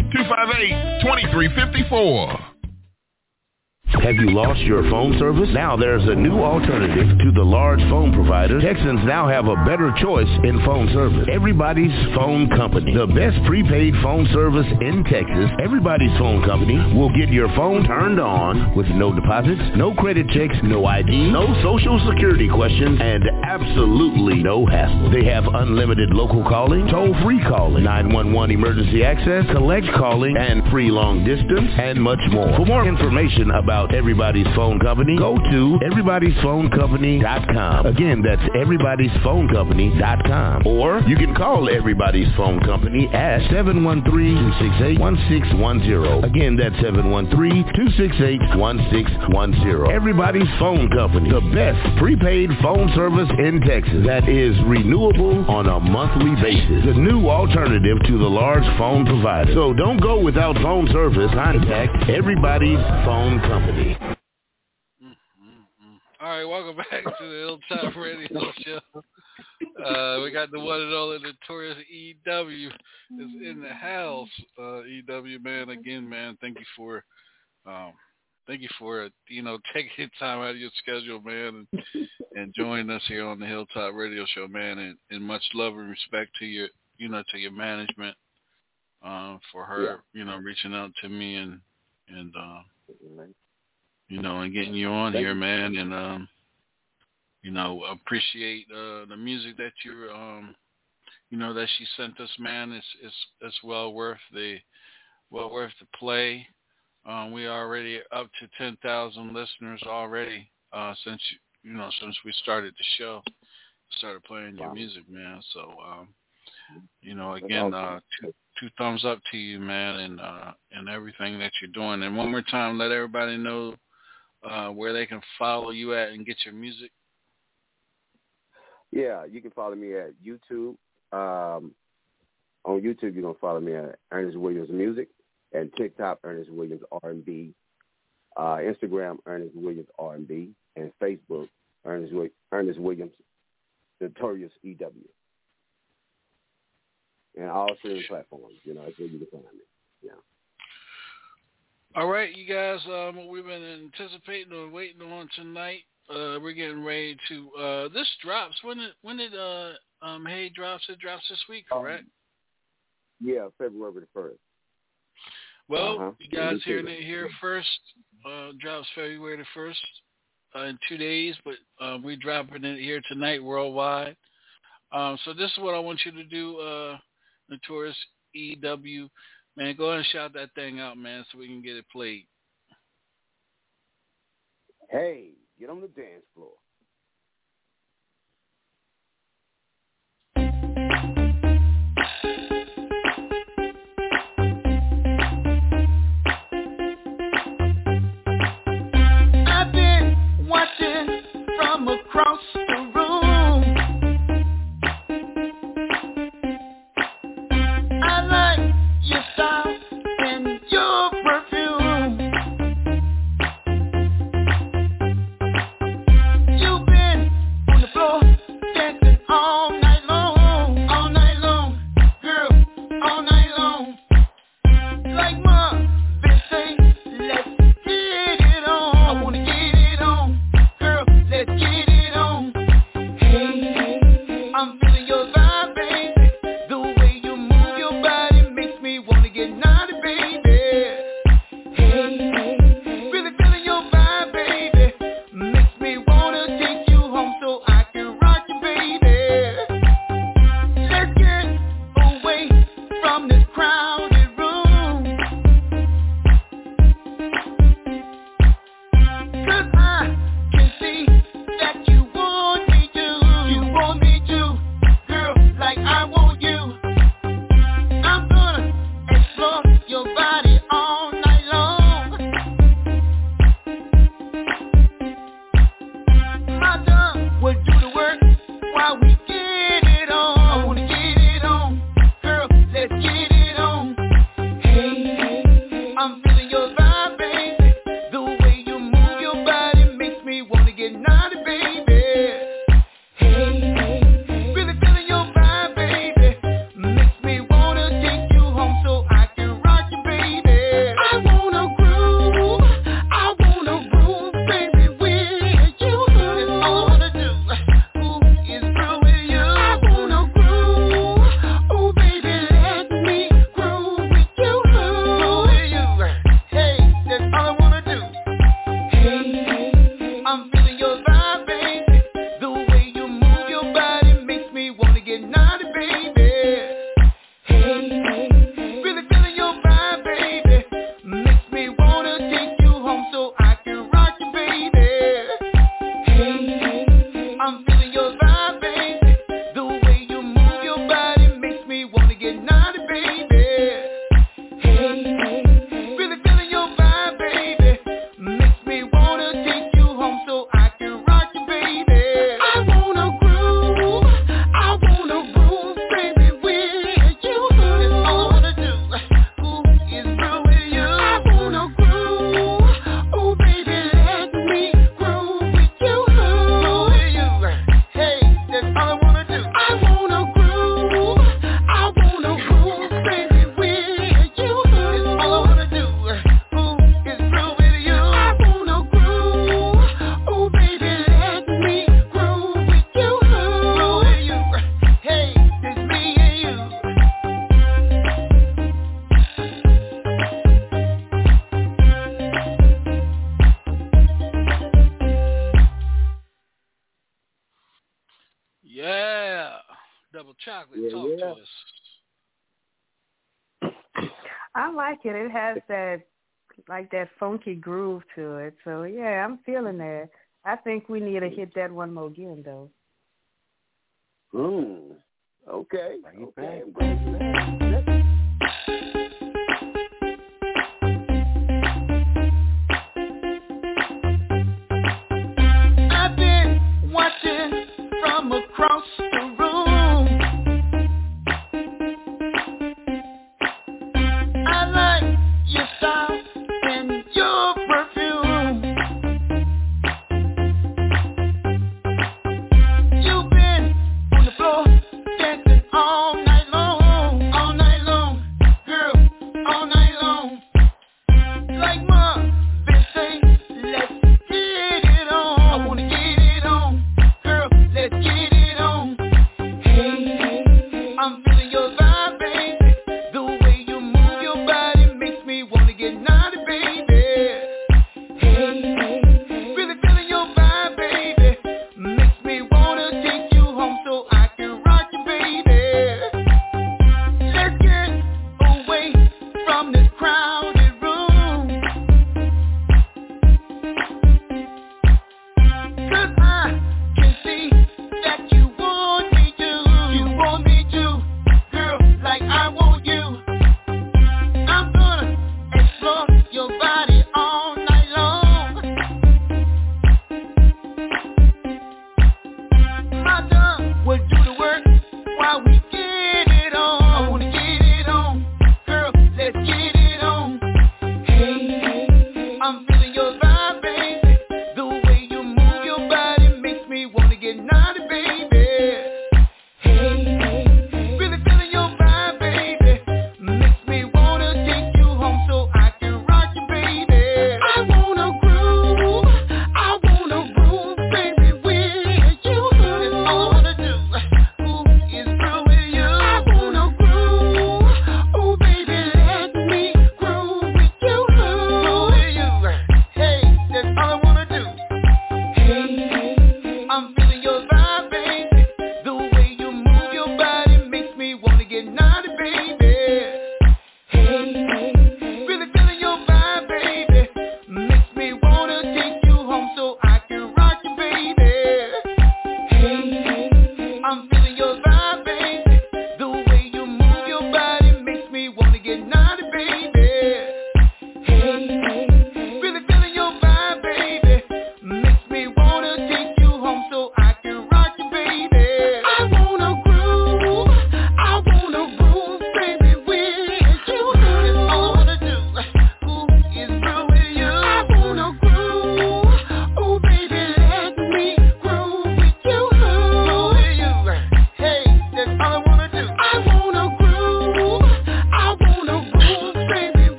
337-258-2354. Have you lost your phone service? Now there's a new alternative to the large phone providers. Texans now have a better choice in phone service. Everybody's Phone Company. The best prepaid phone service in Texas. Everybody's Phone Company will get your phone turned on with no deposits, no credit checks, no ID, no social security questions, and absolutely no hassle. They have unlimited local calling, toll-free calling, 911 emergency access, collect calling, and free long distance, and much more. For more information about Everybody's Phone Company, go to everybody'sphonecompany.com. Again, that's everybody'sphonecompany.com. Or you can call Everybody's Phone Company at 713-268-1610. Again, that's 713-268-1610. Everybody's Phone Company, the best prepaid phone service in Texas that is renewable on a monthly basis. The new alternative to the large phone provider. So don't go without phone service. Contact Everybody's Phone Company. All right, welcome back to the Hilltop Radio Show. Uh, we got the one and only Notorious EW is in the house. Uh, EW man, again, man, thank you for, um, thank you for you know [LAUGHS] taking time out of your schedule, man, and, and joining us here on the Hilltop Radio Show, man, and, and much love and respect to your, you know, to your management, um, for her, you know, reaching out to me and and. Uh, you know, and getting you on Thank here, man, and um, you know, appreciate uh the music that you're um, you know, that she sent us, man. It's it's it's well worth the well worth the play. Um, we are already up to ten thousand listeners already uh, since you know since we started the show, started playing your Wow. music, man. So um, you know, again, uh, two two thumbs up to you, man, and uh, and everything that you're doing. And one more time, let everybody know uh, where they can follow you at and get your music? Yeah, you can follow me at YouTube. Um, on YouTube, you're gonna follow me at Ernest Williams Music and TikTok Ernest Williams R and B, uh, Instagram Ernest Williams R and B, and Facebook Ernest Ernest Williams Notorious EW. And all streaming platforms, you know, that's where you can find me. Yeah. All right, you guys, um, what we've been anticipating and waiting on tonight, uh, we're getting ready to. Uh, this drops. When did when did uh, um, Hey drops? It drops this week, um, correct? Um, yeah, February the first. Well, uh-huh. you guys hearing it here first. Uh, drops February the first uh, in two days, but uh, we're dropping it here tonight worldwide. Um, so this is what I want you to do, uh, Notorious EW. Man, go ahead and shout that thing out, man, so we can get it played. Hey, get on the dance floor. I've been watching from across like that funky groove to it. So yeah, I'm feeling that. I think we need to hit that one more again though. Hmm. Okay. Okay. I've been watching from across the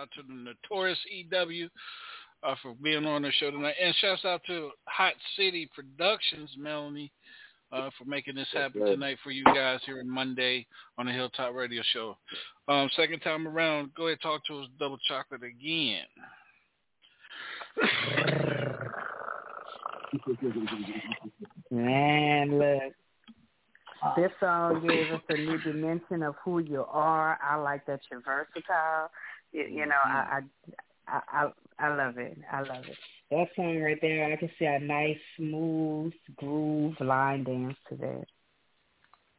out to the notorious EW uh, for being on the show tonight. And shouts out to Hot City Productions, Melanie, uh, for making this happen tonight for you guys here on Monday on the Hilltop Radio Show. Um, second time around, go ahead and talk to us double chocolate again. Man, look. This song gave us a new dimension of who you are. I like that you're versatile. You, you know, I, I, I, I love it. I love it. That song right there, I can see a nice, smooth groove line dance to that.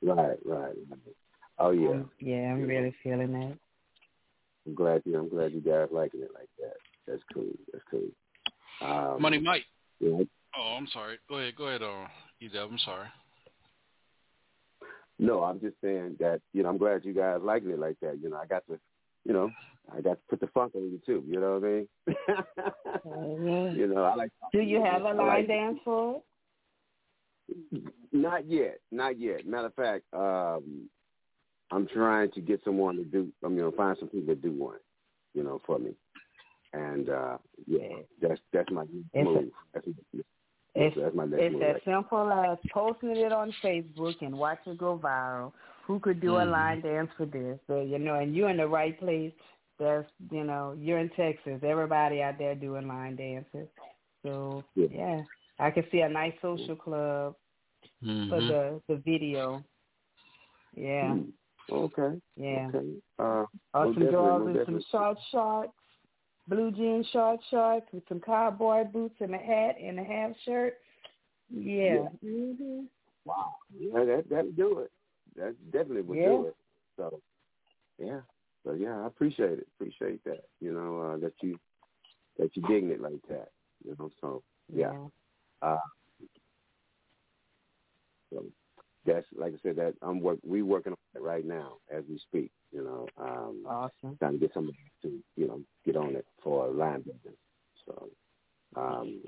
Right, right. right. Oh yeah. Um, yeah, I'm really feeling that. I'm glad you. I'm glad you guys liking it like that. That's cool. That's cool. Um, Money Mike. Yeah. Oh, I'm sorry. Go ahead. Go ahead, uh, EW. I'm sorry. No, I'm just saying that you know I'm glad you guys liking it like that. You know, I got to, you know, I got to put the funk on you too. You know what I mean? [LAUGHS] you know, I like. Do you have a line like- dance for it? Not yet, not yet. Matter of fact, um, I'm trying to get someone to do. I mean, gonna find some people to do one, you know, for me. And uh yeah, that's that's my It's a- move. That's, It's, that's my next it's move. as simple as posting it on Facebook and watch it go viral. Who could do a Mhm. line dance for this? So, you know, and you're in the right place. There's, you know, you're in Texas. Everybody out there doing line dances. So, Yeah. yeah, I can see a nice social club for Mhm. the the video. Yeah, Hmm. Okay. yeah. Okay. Uh, Or most some definitely, girls most in some definitely. short shorts, blue jean short shorts with some cowboy boots and a hat and a half shirt. Yeah. hmm Wow. Yeah, that that'll do it. That definitely would Yeah. do it. So yeah. So yeah, I appreciate it. Appreciate that. You know, uh that you that you digging it like that. You know, so yeah. Uh so that's like I said, that I'm work we working on it right now as we speak, you know. Um Awesome. trying to get somebody to, you know, get on it for line business. So um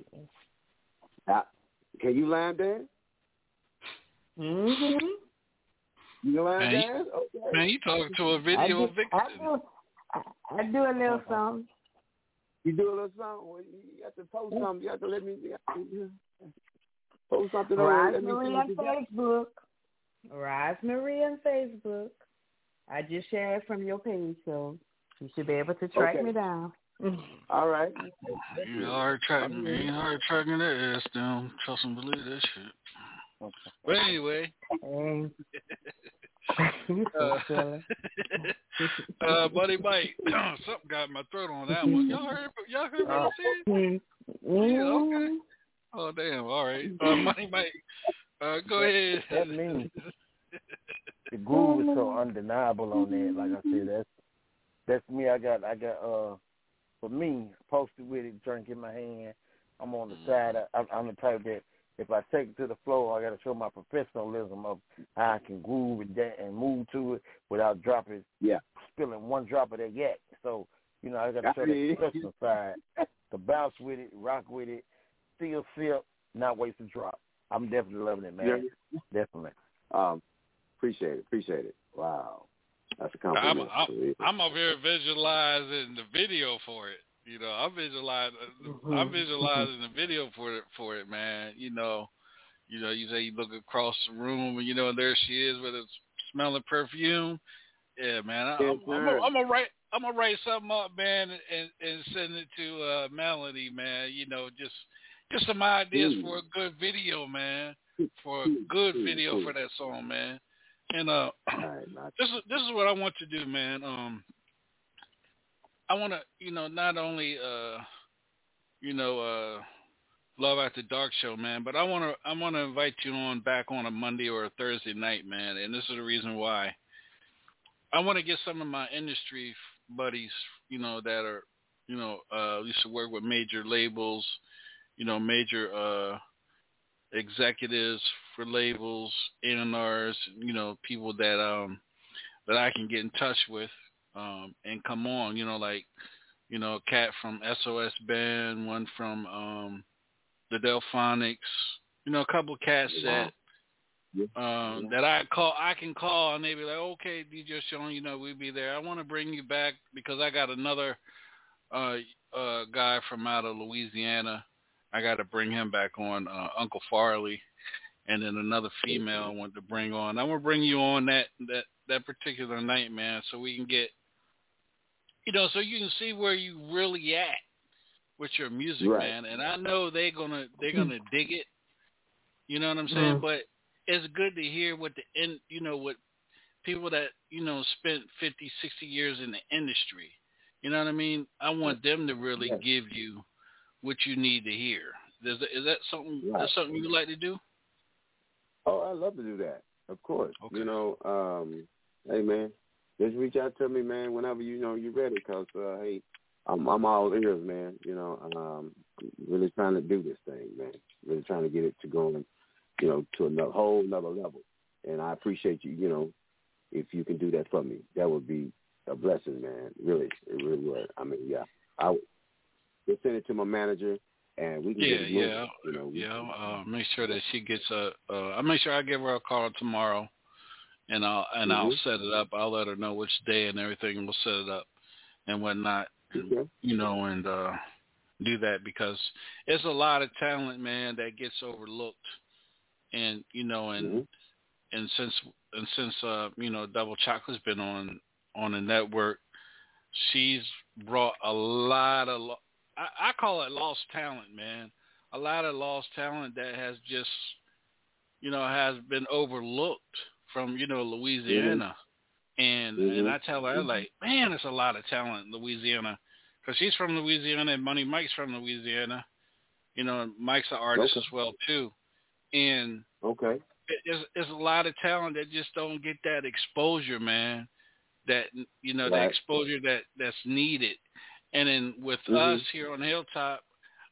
uh, can you line dance? Mhm. You can line Man, you- dance? Okay. Man, you talking to a video do, victim. I do, I, I do a little uh-huh. something. You do a little something. Well, you have to post mm. something. You have to let me to post something on. Rise Let Marie on. Facebook. Rise Marie on Facebook. I just shared from your page, so you should be able to track Okay. me down. All right. You hard tracking, me. you ain't hard tracking that ass down. Trust and believe that shit. But anyway, Hey. you [LAUGHS] so uh, [LAUGHS] uh, buddy Mike, [CLEARS THROAT] something got in my throat on that one. Y'all heard? Y'all heard what I said? Mm. Yeah, okay. Oh damn! All right, uh, Money Mike, uh, go ahead. That means [LAUGHS] the groove is so undeniable on that. Like I said, that's that's me. I got I got uh for me posted with it, drink in my hand. I'm on the side. I, I'm, I'm the type that if I take it to the floor, I got to show my professionalism of how I can groove and dan- and move to it without dropping, Yeah. spilling one drop of that yak. So you know I got to show Yeah. the professional [LAUGHS] side to bounce with it, rock with it, still sip, not waste a drop. I'm definitely loving it, man. Definitely. Um, appreciate it. Appreciate it. Wow. That's a I'm, compliment. I'm, I'm over here visualizing the video for it. You know, I'm visualizing, I'm visualizing the video for it, for it, man. You know, you know, you say you look across the room and you know there she is with a smelling perfume. Yeah, man. I, Yes, I'm, I'm, gonna, I'm gonna write, I'm gonna write something up, man, and and send it to uh, Melody, man. You know, just just some ideas Mm. for a good video, man. For a good Mm, video for that song, man. And uh, [CLEARS THROAT] right, this is this is what I want to do, man. Um, I want to, you know, not only uh, you know, uh, Love After Dark show, man, but I want to I want to invite you on back on a Monday or a Thursday night, man. And this is the reason why. I want to get some of my industry buddies, you know, that are, you know, uh, used to work with major labels, you know, major uh, executives for labels, A&Rs, you know, people that um that I can get in touch with um and come on, you know, like you know, a cat from SOS Band, one from um the Delfonics, you know, a couple cats Wow. that um, that I call, I can call, and they be like, "Okay, DJ Sean, you know, we'll be there. I want to bring you back because I got another uh, uh, guy from out of Louisiana. I got to bring him back on, uh, Uncle Farley, and then another female I want to bring on. I want to bring you on that that that particular night, man, so we can get, you know, so you can see where you really at with your music, Right. man. And I know they're gonna they're gonna dig it. You know what I'm saying? Mhm. But it's good to hear what the in you know what people that you know spent 50, 60 years in the industry. You know what I mean? I want them to really Yes. give you what you need to hear. Is that, is that something? Right. That's something you like to do? Oh, I love to do that. Of course. Okay. You know, um, hey man, just reach out to me, man, whenever you know you're ready. Cause uh, hey, I'm I'm all ears, man. You know, um, I'm really trying to do this thing, man. Really trying to get it to going, you know, to a whole another level. And I appreciate you. You know, if you can do that for me, that would be a blessing, man. Really, it really would. I mean, yeah, I would just send it to my manager, and we can Yeah, yeah, You know, yeah. can- Uh, make sure that she gets a. Uh, I'll make sure I give her a call tomorrow, and I'll and I'll Mhm. set it up. I'll let her know which day and everything. and We'll set it up and whatnot. Okay. You know, and uh do that because it's a lot of talent, man, that gets overlooked. And you know, and Mhm. and since and since uh you know Double Chocolate's been on on the network, she's brought a lot of lo- I, I call it lost talent, man. A lot of lost talent that has just you know has been overlooked from you know Louisiana, and and Mhm. I tell her like, man, there's a lot of talent in Louisiana because she's from Louisiana and Money Mike's from Louisiana. You know, and Mike's an artist Okay. as well too, and Okay. it- there's, there's a lot of talent that just don't get that exposure, man. That you know, the exposure that that's needed. And then with Mhm. us here on Hilltop,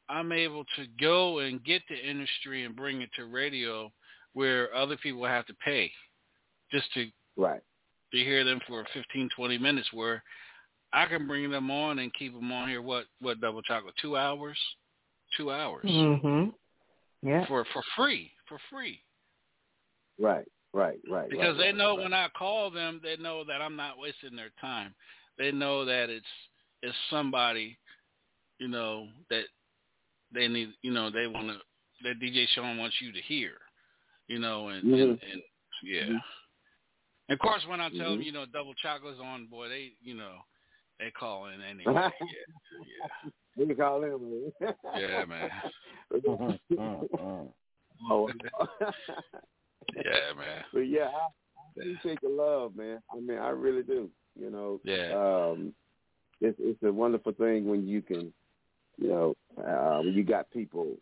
I'm able to go and get the industry and bring it to radio, where other people have to pay just to Right. to hear them for 15, 20 minutes. Where I can bring them on and keep them on here. What what double chocolate? Two hours, two hours Mhm. Yeah. for for free, for free. Right, right, right. because right, they know right. when I call them, they know that I'm not wasting their time. They know that it's it's somebody, you know, that they need, you know, they want to that DJ Sean wants you to hear, you know, and and, Mhm. and yeah. Mhm. And of course, when I tell them, Mhm. you know, double chocolate's on, boy, they, you know, they call in [LAUGHS] anyway. yeah, yeah, you call him? man? yeah, man. [LAUGHS] oh, [LAUGHS] Yeah, man. but yeah, I appreciate the love, man. I mean, I really do. You know, Yeah. um, it's it's a wonderful thing when you can, you know, uh, when you got people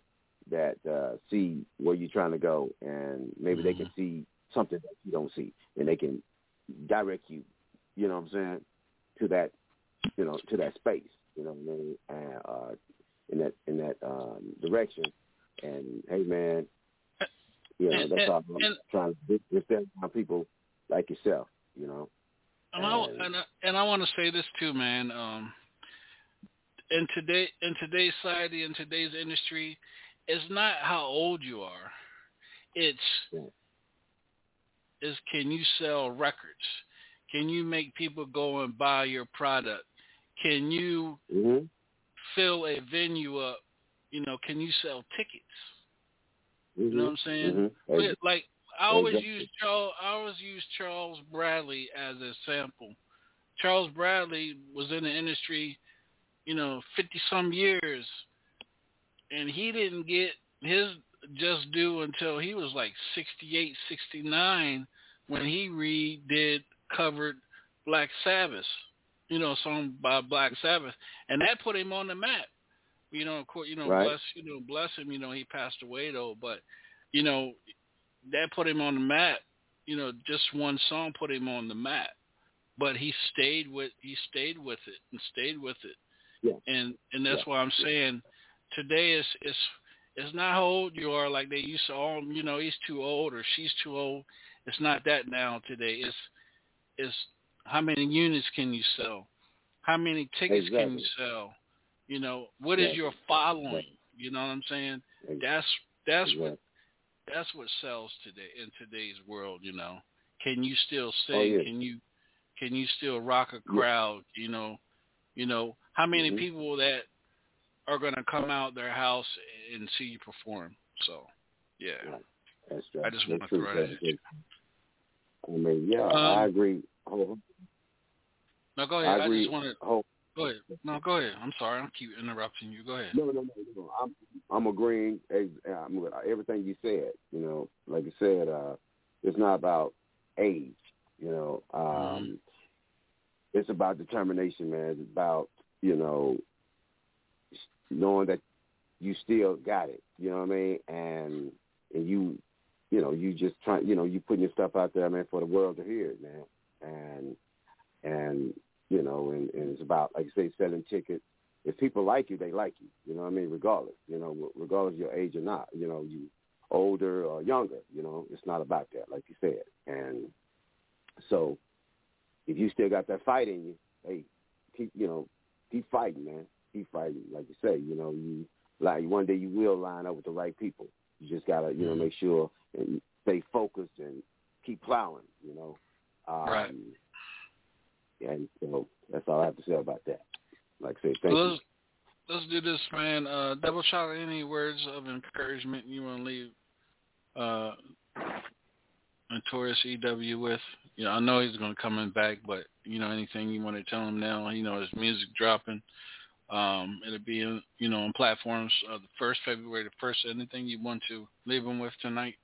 that uh, see where you're trying to go, and maybe they Mm-hmm. can see something that you don't see, and they can direct you. You know what I'm saying? To that, you know, to that space. You know what I mean? And uh, in that in that um, direction. And hey, man, you know And- that's and- all I'm and- trying to. Just on people like yourself. You know. And I and I, and I want to say this too, man. Um, in today in today's society in today's industry, it's not how old you are. It's is can you sell records? Can you make people go and buy your product? Can you Mm-hmm. fill a venue up? You know, can you sell tickets? Mm-hmm. You know what I'm saying? Mhm. But, like I always Exactly. use Charles. I always use Charles Bradley as a sample. Charles Bradley was in the industry, you know, fifty some years, and he didn't get his just due until he was like 68, 69 when he redid covered Black Sabbath, you know, song by Black Sabbath, and that put him on the map. You know, of course, you know, Right. bless, you know, bless him. You know, he passed away though, but you know, that put him on the map. You know, just one song put him on the map, but he stayed with he stayed with it and stayed with it. Yeah. And and that's Yeah. why I'm saying today is is it's not how old you are like they used to. Oh, you know, he's too old or she's too old. It's not that now today. It's it's how many units can you sell? How many tickets can you sell? You know, what is Exactly. your following? You know what I'm saying? That's that's what that's what sells today in today's world. You know, can you still sing? Oh, yeah. Can you can you still rock a crowd? You know, you know how many Mhm. people that are going to come out their house and see you perform. So, yeah, Right. I just want to throw that That's at you. true. I mean, yeah, Um, I agree. Hold No, go ahead. I I, agree. just wanted. Hold- Go ahead. No, go ahead. I'm sorry. I keep interrupting you. Go ahead. No, no, no, no. I'm I'm agreeing. I'm with everything you said. You know, like you said, uh, it's not about age. You know, um, it's about determination, man. It's about you know knowing that you still got it. You know what I mean? And and you, you know, you just try. You know, you putting your stuff out there, man, for the world to hear it, man. And and you know, and, and it's about like you say, selling tickets if people like you, they like you. You know what I mean? Regardless, you know, regardless of your age or not. You know, you older or younger. You know, it's not about that, like you said. And so, if you still got that fight in you, hey, keep you know, keep fighting, man. Keep fighting, like you say. You know, you like one day you will line up with the right people. You just gotta, you know, make sure and stay focused and keep plowing. You know, um, Right. And so that's all I have to say about that. Like I said, thank Well, you. let's, let's do this, man. Uh, Double shot. Any words of encouragement you want to leave uh, Notorious EW with? You know, I know he's going to coming back, but you know, anything you want to tell him now? You know, his music dropping. Um, it'll be, in, you know, on platforms uh, the first February the first. Anything you want to leave them with tonight?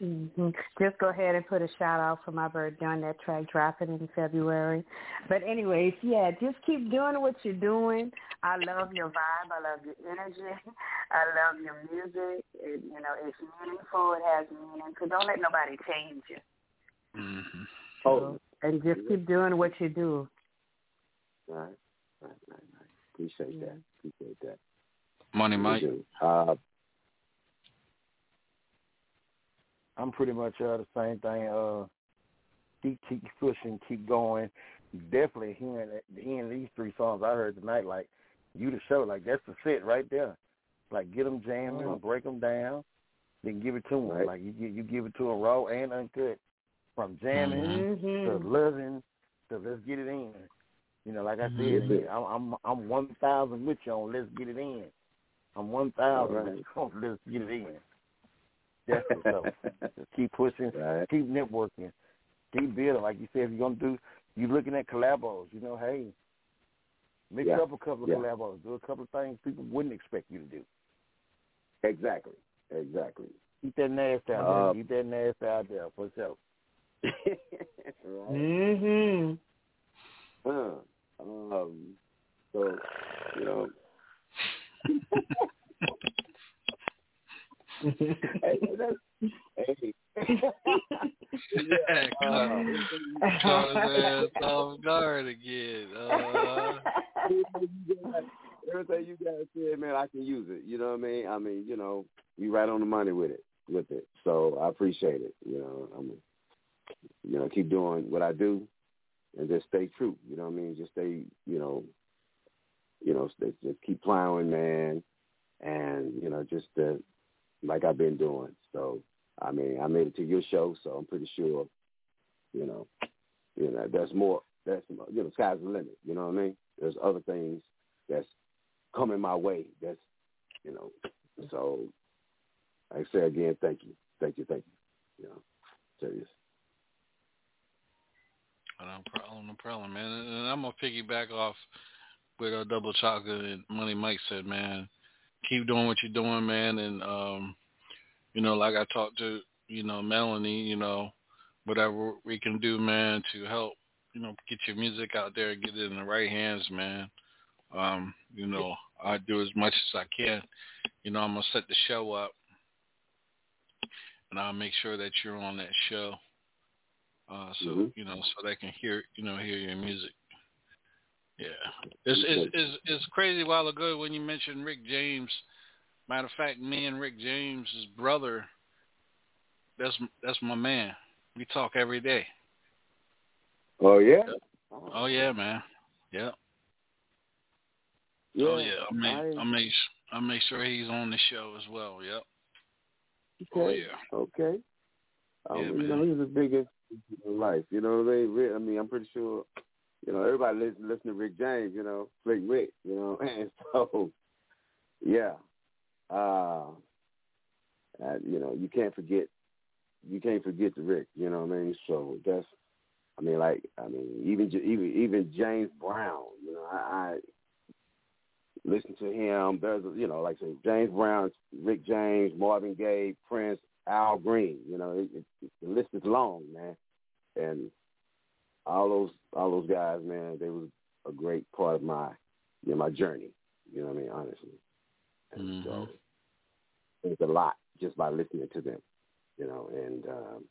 hmm Just go ahead and put a shout out for my birthday on that track dropping in February. But anyways, yeah, just keep doing what you're doing. I love your vibe. I love your energy. I love your music. It, you know, it's meaningful. It has meaning. So don't let nobody change you. Mm-hmm. Oh, And just keep doing what you do. all right, all right, all right, all right. Appreciate that. Appreciate that. Money, Mike. Uh, I'm pretty much uh, the same thing. Uh, keep keep pushing, keep going. Definitely hearing it- hearing these three songs I heard tonight, like you the show, like that's the fit right there. Like get them jamming, Oh. break them down, then give it to them. Right. Like you you give it to them raw and uncut, from jamming Mm-hmm. to loving to let's get it in. You know, like I said, Mhm. I'm I'm I'm one thousand with you on let's get it in. I'm one thousand All with right. you [LAUGHS] on let's get it in. That's what's up. Just [LAUGHS] keep pushing, Right. keep networking, keep building. Like you said, if you're gonna do, you're looking at collabos. You know, hey, mix Yeah. up a couple of Yeah. collabos, do a couple of things people wouldn't expect you to do. exactly. Exactly. Keep that nasty out Uh, there. Keep that nasty out there for yourself. [LAUGHS] right. Mm-hmm. Uh, um, so, you know. hey, hey. yeah, uh, his ass off guard again. Uh, everything you guys said, man, I can use it. You know what I mean? I mean, you know, you right on the money with it, with it. So I appreciate it. You know, I'm, you know, keep doing what I do, and just stay true. You know what I mean? Just stay, you know, you know, stay, just keep plowing, man, and you know, just uh, like I've been doing. So I mean, I made it to your show, so I'm pretty sure, you know, you know, there's more. That's you know, sky's the limit. You know what I mean? There's other things that's coming my way. That's you know, so I say again, thank you, thank you, thank you. You know, serious. No problem, no problem, man. And I'm gonna piggyback off with uh, Double Chocolate and Money Mike said, man. Keep doing what you're doing, man, and um, you know, like I talked to, you know, Melanie, you know, whatever we can do, man, to help, you know, get your music out there, get it in the right hands, man. Um, you know, I do as much as I can. You know, I'm gonna set the show up, and I'll make sure that you're on that show, uh, so Mhm. you know, so they can hear, you know, hear your music. Yeah, it's it's it's, it's crazy. A while ago when you mentioned Rick James. Matter of fact, me and Rick James' brother, that's that's my man. We talk every day. Oh yeah. Oh yeah, man. Yeah. Yeah. oh yeah. I make I- I make I make sure he's on the show as well. Yep. Okay. Oh yeah. Okay. Um, Yeah, you know, he's the biggest life. You know what I mean? I mean, I'm pretty sure. You know, everybody listen, listen to Rick James. You know, Slick Rick. You know, and [LAUGHS] so yeah. Uh, you know, you can't forget. You can't forget the Rick. You know what I mean? So that's. I mean, like, I mean, even even even James Brown. You know, I, I listen to him. There's, you know, like I say, James Brown, Rick James, Marvin Gaye, Prince, Al Green. You know, it, it, the list is long, man. And all those all those guys, man, they was a great part of my you know, my journey. You know what I mean? Honestly, and so it's a lot just by listening to them. You know, and um,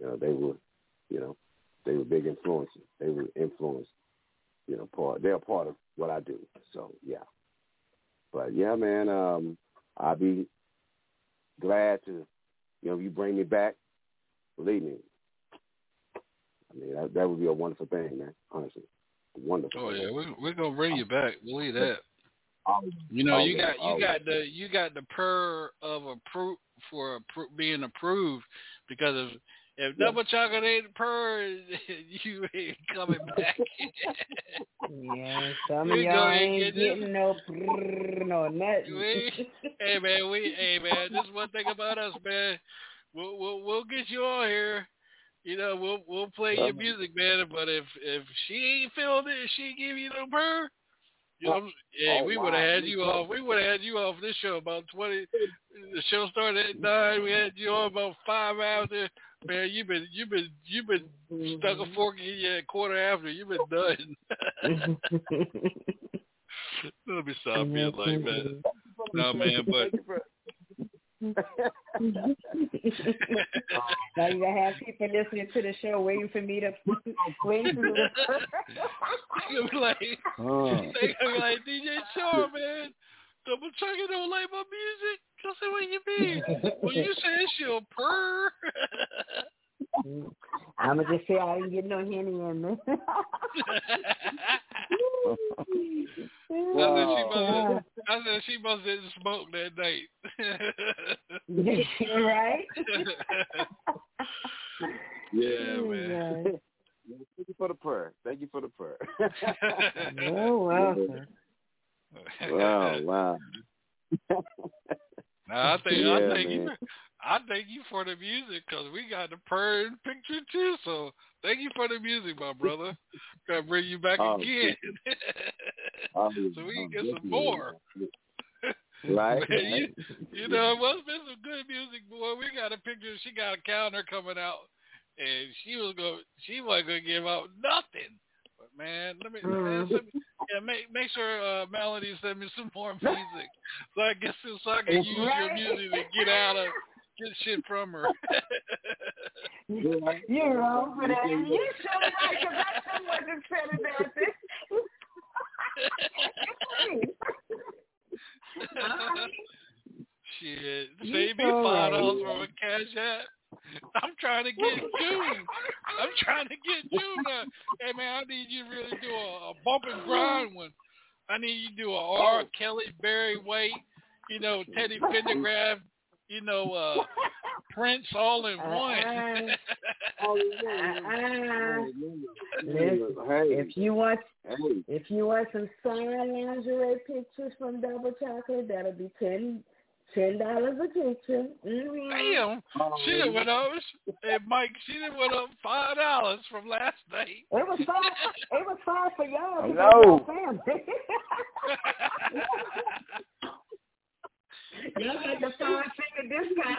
you know they were, you know, they were big influences. They were influenced. You know, part they're part of what I do. So yeah. But yeah, man, um, I'll be glad to, you know, if you bring me back. Believe me, I mean that that would be a wonderful thing, man. Honestly, wonderful. Oh yeah, we're we're gonna bring you oh. back. Believe that. Always, You know, you oh, got you always. got the you got the per of appro for appro- being approved because of if double chocolate ain't per, [LAUGHS] you ain't coming back. Yeah, some of y'all ain't get getting no prrr, no nothing. We, hey man, we hey man, this one thing about us, man. We'll we'll we'll get you on here. You know, we'll we'll play your music, man. But if if she ain't feeling it, she give you no purr, you know, hey, Oh, we wow. would have had you off. We would have had you off this show about twenty. The show started at nine. We had you on about five after. Man, you've been you've been you've been stuck a mm-hmm. fork in your quarter after. You've been done. [LAUGHS] Let me stop being like that. No man, but [LAUGHS] now you gonna have people listening to the show waiting for me to [LAUGHS] waiting for me to I'm like, Oh. they gonna be like DJ Shaw, man. Double Chucky don't like my music. I said, what you mean? [LAUGHS] well, you said she'll purr. [LAUGHS] I'ma just say I didn't get no henny in me. I said she [LAUGHS] must. Oh. I said she must didn't smoke that night. right? yeah, oh, man. Thank you for the prayer. Thank you for the prayer. Oh welcome. wow, wow. Nah, I think Yeah, I thank you. [LAUGHS] I thank you for the music because we got the purr in picture too. So thank you for the music, my brother. Gotta bring you back Oh, again. [LAUGHS] Oh, so we can oh, get some more. [LAUGHS] Right. Man, you, you know, it must have been some good music, boy. We got a picture. She got a calendar coming out, and she was going. She wasn't going to give out nothing. But man, let me, man, send me yeah, make make sure uh, Melody send me some more [LAUGHS] music, so I guess so I can use your music to get out of get shit from her. You're wrong for that. You should right because I should wasn't said about this. [LAUGHS] [LAUGHS] Shit, You save me five dollars from a cash app. I'm trying to get [LAUGHS] June. I'm trying to get June. Uh, hey man, I need you to really do a, a bump and grind one. I need you to do a R. Kelly, Barry White, you know, Teddy [LAUGHS] Pendergrass, you know, uh, Prince all in one. Uh-uh. [LAUGHS] Listen, Hey, if you want if you want some signed lingerie pictures from Double Chocolate, that'll be ten ten dollars a picture. Mm-hmm. Damn, she done went up. Hey Mike, she done went up five dollars from last night. It was fine. It was fine for y'all. I know. y'all family. y'all had the five finger discount.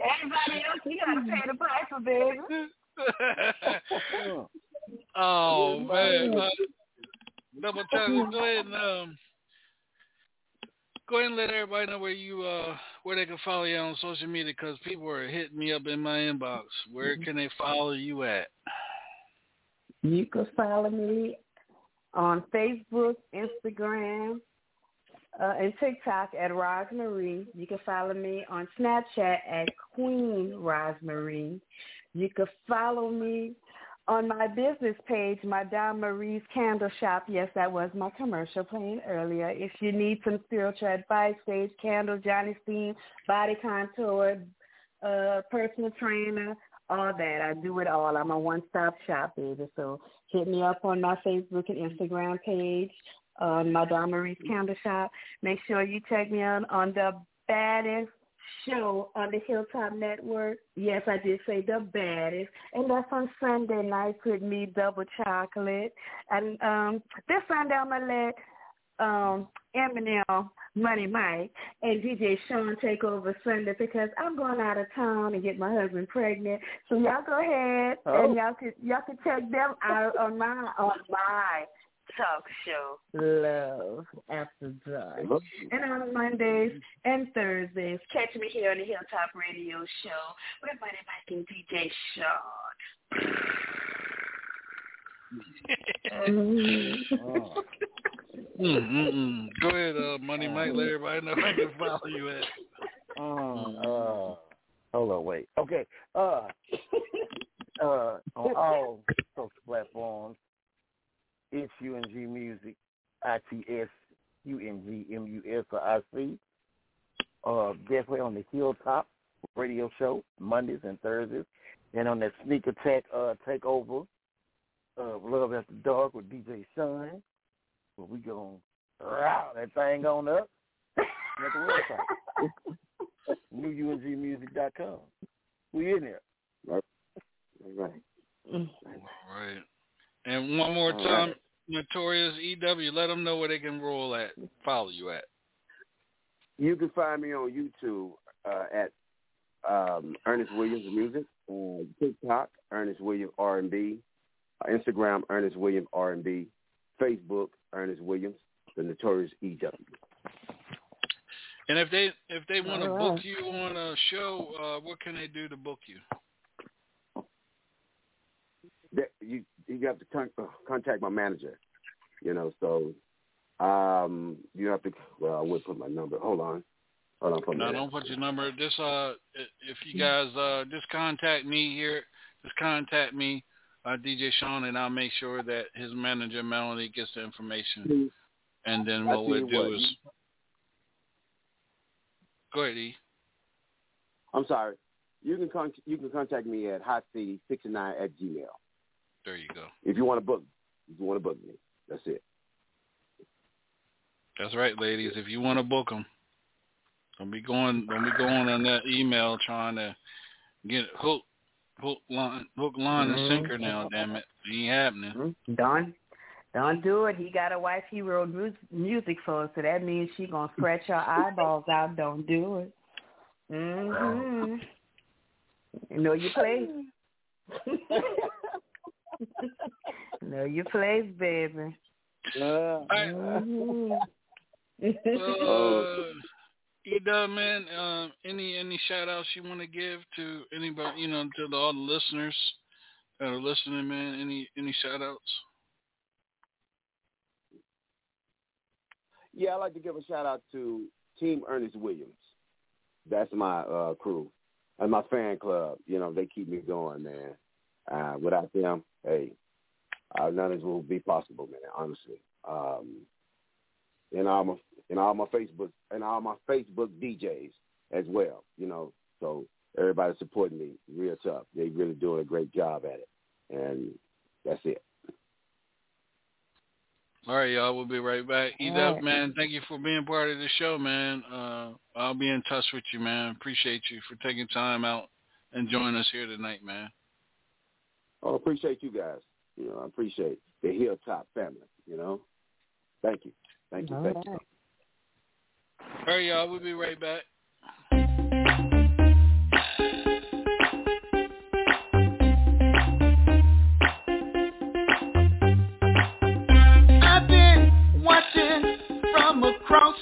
Everybody else, you gotta pay the price for baby. [LAUGHS] oh man, double [LAUGHS] check. Go ahead and um, go ahead and let everybody know where you uh where they can follow you on social media because people are hitting me up in my inbox. Where can they follow you at? You can follow me on Facebook, Instagram, uh, and TikTok at Rosemarie. You can follow me on Snapchat at Queen Rosemarie. You can follow me on my business page, Madame Marie's Candle Shop. Yes, that was my commercial playing earlier. If you need some spiritual advice, sage candle, Yoni Steam, body contour, uh, personal trainer, all that. I do it all. I'm a one-stop shop, baby. So hit me up on my Facebook and Instagram page, on Madame Marie's Candle Shop. Make sure you check me out on the baddest show on the Hilltop Network. Yes, I did say the baddest. And that's on Sunday nights with me, Double Chocolate. And um this Sunday I'm to let um Eminem, Money Mike, and DJ Sean take over Sunday because I'm going out of town and get my husband pregnant. So y'all go ahead Oh. and y'all could y'all could check them out on my on my talk show, Love After Dark. And on Mondays and Thursdays, catch me here on the Hilltop Radio Show with Money Mike and DJ Sean. Mm-mm-mm. Go ahead, uh, Money Mike. Let everybody know I can follow you at. Um, uh, hold on, wait. Okay. Uh, uh, on all social platforms, it's UNG Music, I T S U N G M U S or I C. Uh, definitely on the Hilltop Radio Show Mondays and Thursdays, and on that Sneak Attack uh takeover, uh, Love After Dark with DJ Sean. Where we gonna row that thing on up [LAUGHS] at the website. [LAUGHS] NewUNGmusic.com. We in there. Right. Right. All right. And one more All time, right. Notorious EW, let them know where they can roll at, follow you at. You can find me on YouTube uh, at um, Ernest Williams Music, uh, TikTok Ernest Williams R&B, uh, Instagram Ernest Williams R&B, Facebook Ernest Williams, the Notorious E EW. And if they if they want to All book you on a show, uh, what can they do to book you? That, you you have to con- uh, contact my manager, you know. So um, you have to. Well, I would put my number. Hold on, hold on for No, don't put your number. Just uh, if you guys uh, just contact me here, just contact me, uh, DJ Sean, and I'll make sure that his manager Melanie gets the information. And then what we'll do what, is go ahead, E. I'm sorry. You can con- you can contact me at hotc69 at gmail. There you go. If you want to book, if you want to book me, that's it. That's right, ladies. If you want to book them, don't be going, don't be going on that email trying to get hook, hook line, hook line and sinker. Now, damn it, it ain't happening. Don't don't do it. He got a wife he wrote mu- music for, so that means she gonna scratch her [LAUGHS] eyeballs out. Don't do it. Mm-hmm. You know your place. [LAUGHS] [LAUGHS] know your place, baby. Mhm. Uh, know, man, uh, any any shout outs you want to give to anybody, you know, to the, all the listeners that are listening, man? Any any shout outs? Yeah, I'd like to give a shout out to Team Ernest Williams. That's my uh, crew and my fan club. You know, they keep me going, man. Uh, without them, hey, uh, none of this will be possible, man. Honestly, um, and all my and all my Facebook and all my Facebook DJs as well. You know, so everybody supporting me real tough. They really doing a great job at it, and that's it. All right, y'all. We'll be right back. All Eda, right. man, thank you for being part of the show, man. Uh, I'll be in touch with you, man. Appreciate you for taking time out and joining us here tonight, man. I appreciate you guys. You know, I appreciate the Hilltop family. You know, thank you, thank you, thank you. All right, y'all. We'll be right back. I've been watching from across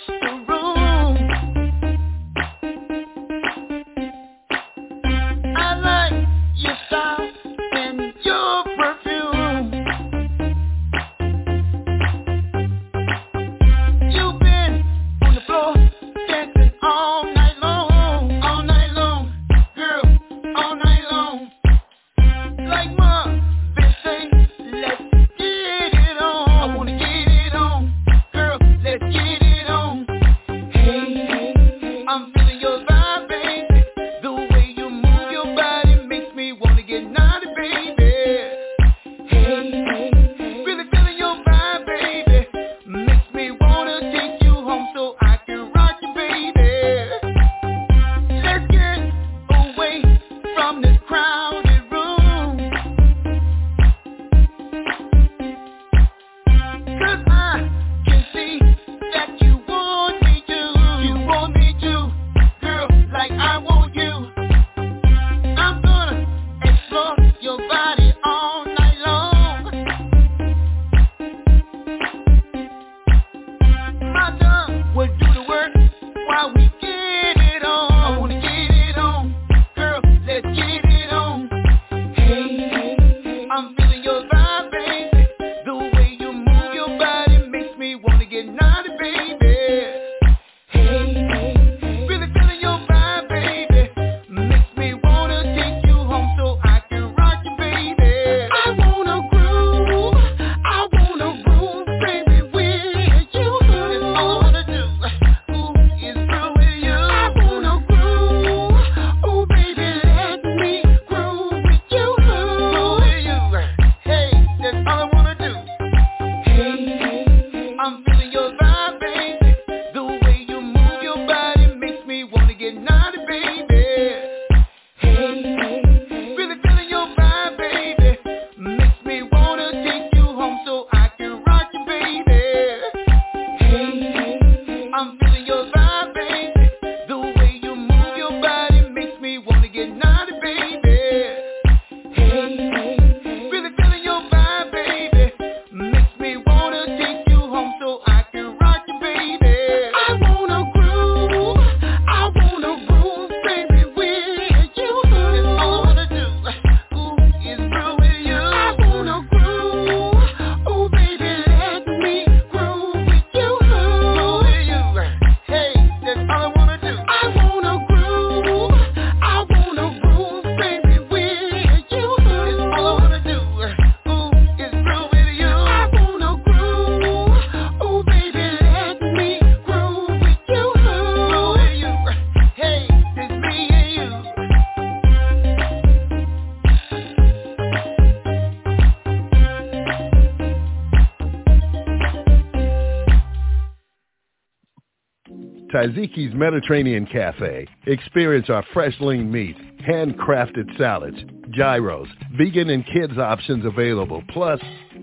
Taziki's Mediterranean Cafe. Experience our fresh lean meats, handcrafted salads, gyros, vegan and kids options available, plus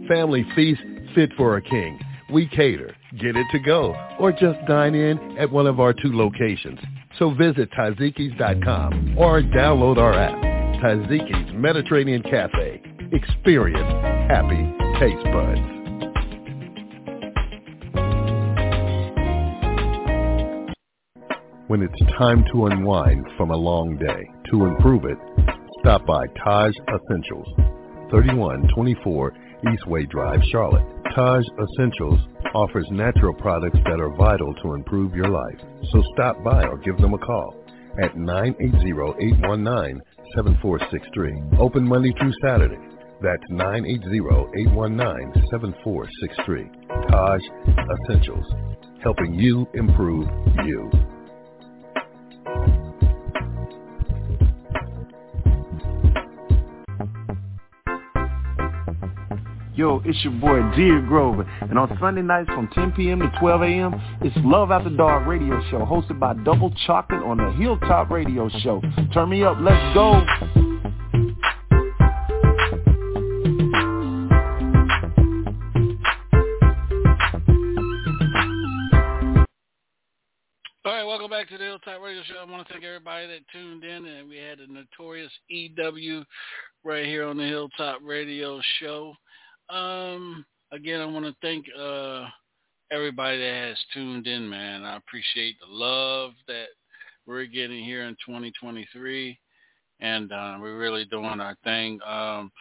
family feast fit for a king. We cater, get it to go, or just dine in at one of our two locations. So visit Tazikis.com or download our app. Taziki's Mediterranean Cafe. Experience happy taste buds. When it's time to unwind from a long day, to improve it, stop by Taj Essentials, 3124 Eastway Drive, Charlotte. Taj Essentials offers natural products that are vital to improve your life. So stop by or give them a call at 980-819-7463. Open Monday through Saturday. That's 980-819-7463. Taj Essentials, helping you improve you. Yo, it's your boy Dear Grover, and on Sunday nights from 10 p.m. to 12 a.m., it's Love After Dark Radio Show, hosted by Double Chocolate on the Hilltop Radio Show. Turn me up, let's go. All right, welcome back to the Hilltop Radio Show. I want to thank everybody that tuned in, and we had the notorious EW right here on the Hilltop Radio Show. Um, again, I want to thank uh, everybody that has tuned in, man. I appreciate the love that we're getting here in 2023, and uh, we're really doing our thing. Um,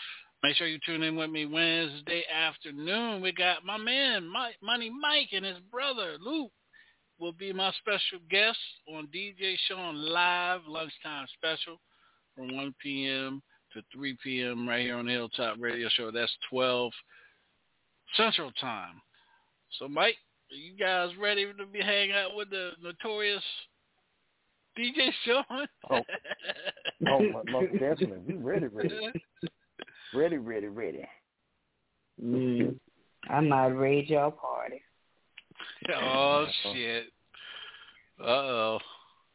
make sure you tune in with me Wednesday afternoon. We got my man, Mike, Money Mike, and his brother, Luke will be my special guest on DJ Sean Live Lunchtime Special from 1 p.m. to 3 p.m. right here on the Hilltop Radio Show. That's 12 Central Time. So, Mike, are you guys ready to be hang out with the notorious DJ Sean? Oh, oh most definitely. We ready, ready. Ready, ready, ready. Mm. I might raid your party. oh shit. Uh oh.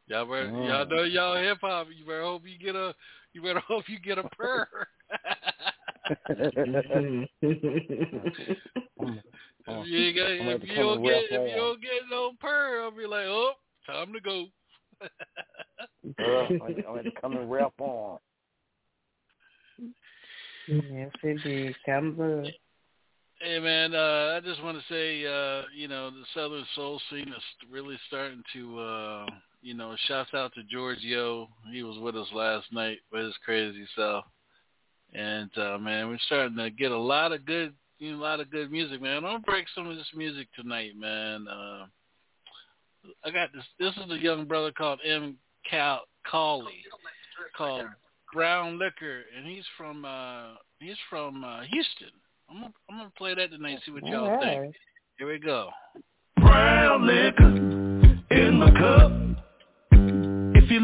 Y'all better, y'all know y'all hip hop. You better hope you get a you better [LAUGHS] hope you get a purr. if you, ain't got, if you don't get if you don't get no purr, I'll be like, oh, time to go. Girl, I'm going [LAUGHS] to come and rap on. yes, indeed. Come good. Hey man, uh, I just want to say, uh, you know, the Southern Soul scene is really starting to, uh, you know, shouts out to George Yo. He was with us last night with his crazy self, and uh, man, we're starting to get a lot of good, you know, a lot of good music, man. I'm gonna break some of this music tonight, man. Uh, I got this. This is a young brother called M. Cal Cawley, called Brown Liquor, and he's from uh, he's from uh, Houston. I'm gonna, I'm gonna play that tonight. See what y'all All think. Here we go. Brown liquor in the cup.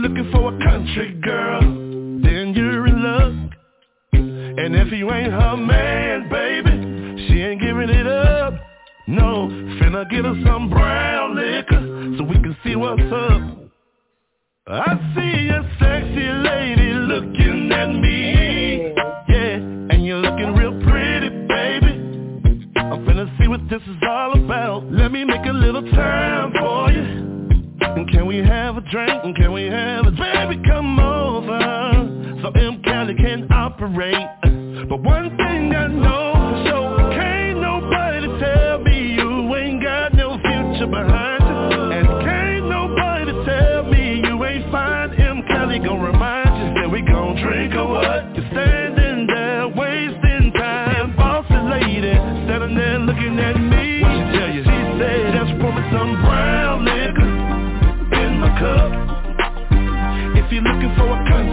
Looking for a country girl, then you're in luck. And if you ain't her man, baby, she ain't giving it up. No, finna get her some brown liquor so we can see what's up. I see a sexy lady looking at me. Yeah, and you're looking real pretty, baby. I'm finna see what this is all about. Let me make a little time we have a drink? Can we have a baby? Come over so M. Cali can operate. But one thing I know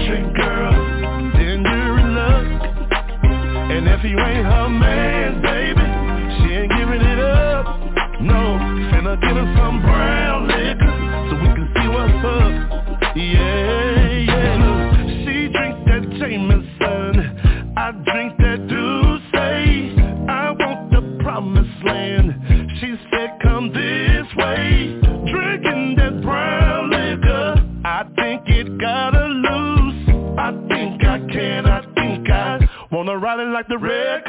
country girl, in luck. And if you ain't her man, baby, she ain't giving it up. No, finna get her some brown liquor so we can see what's up. Yeah, like the red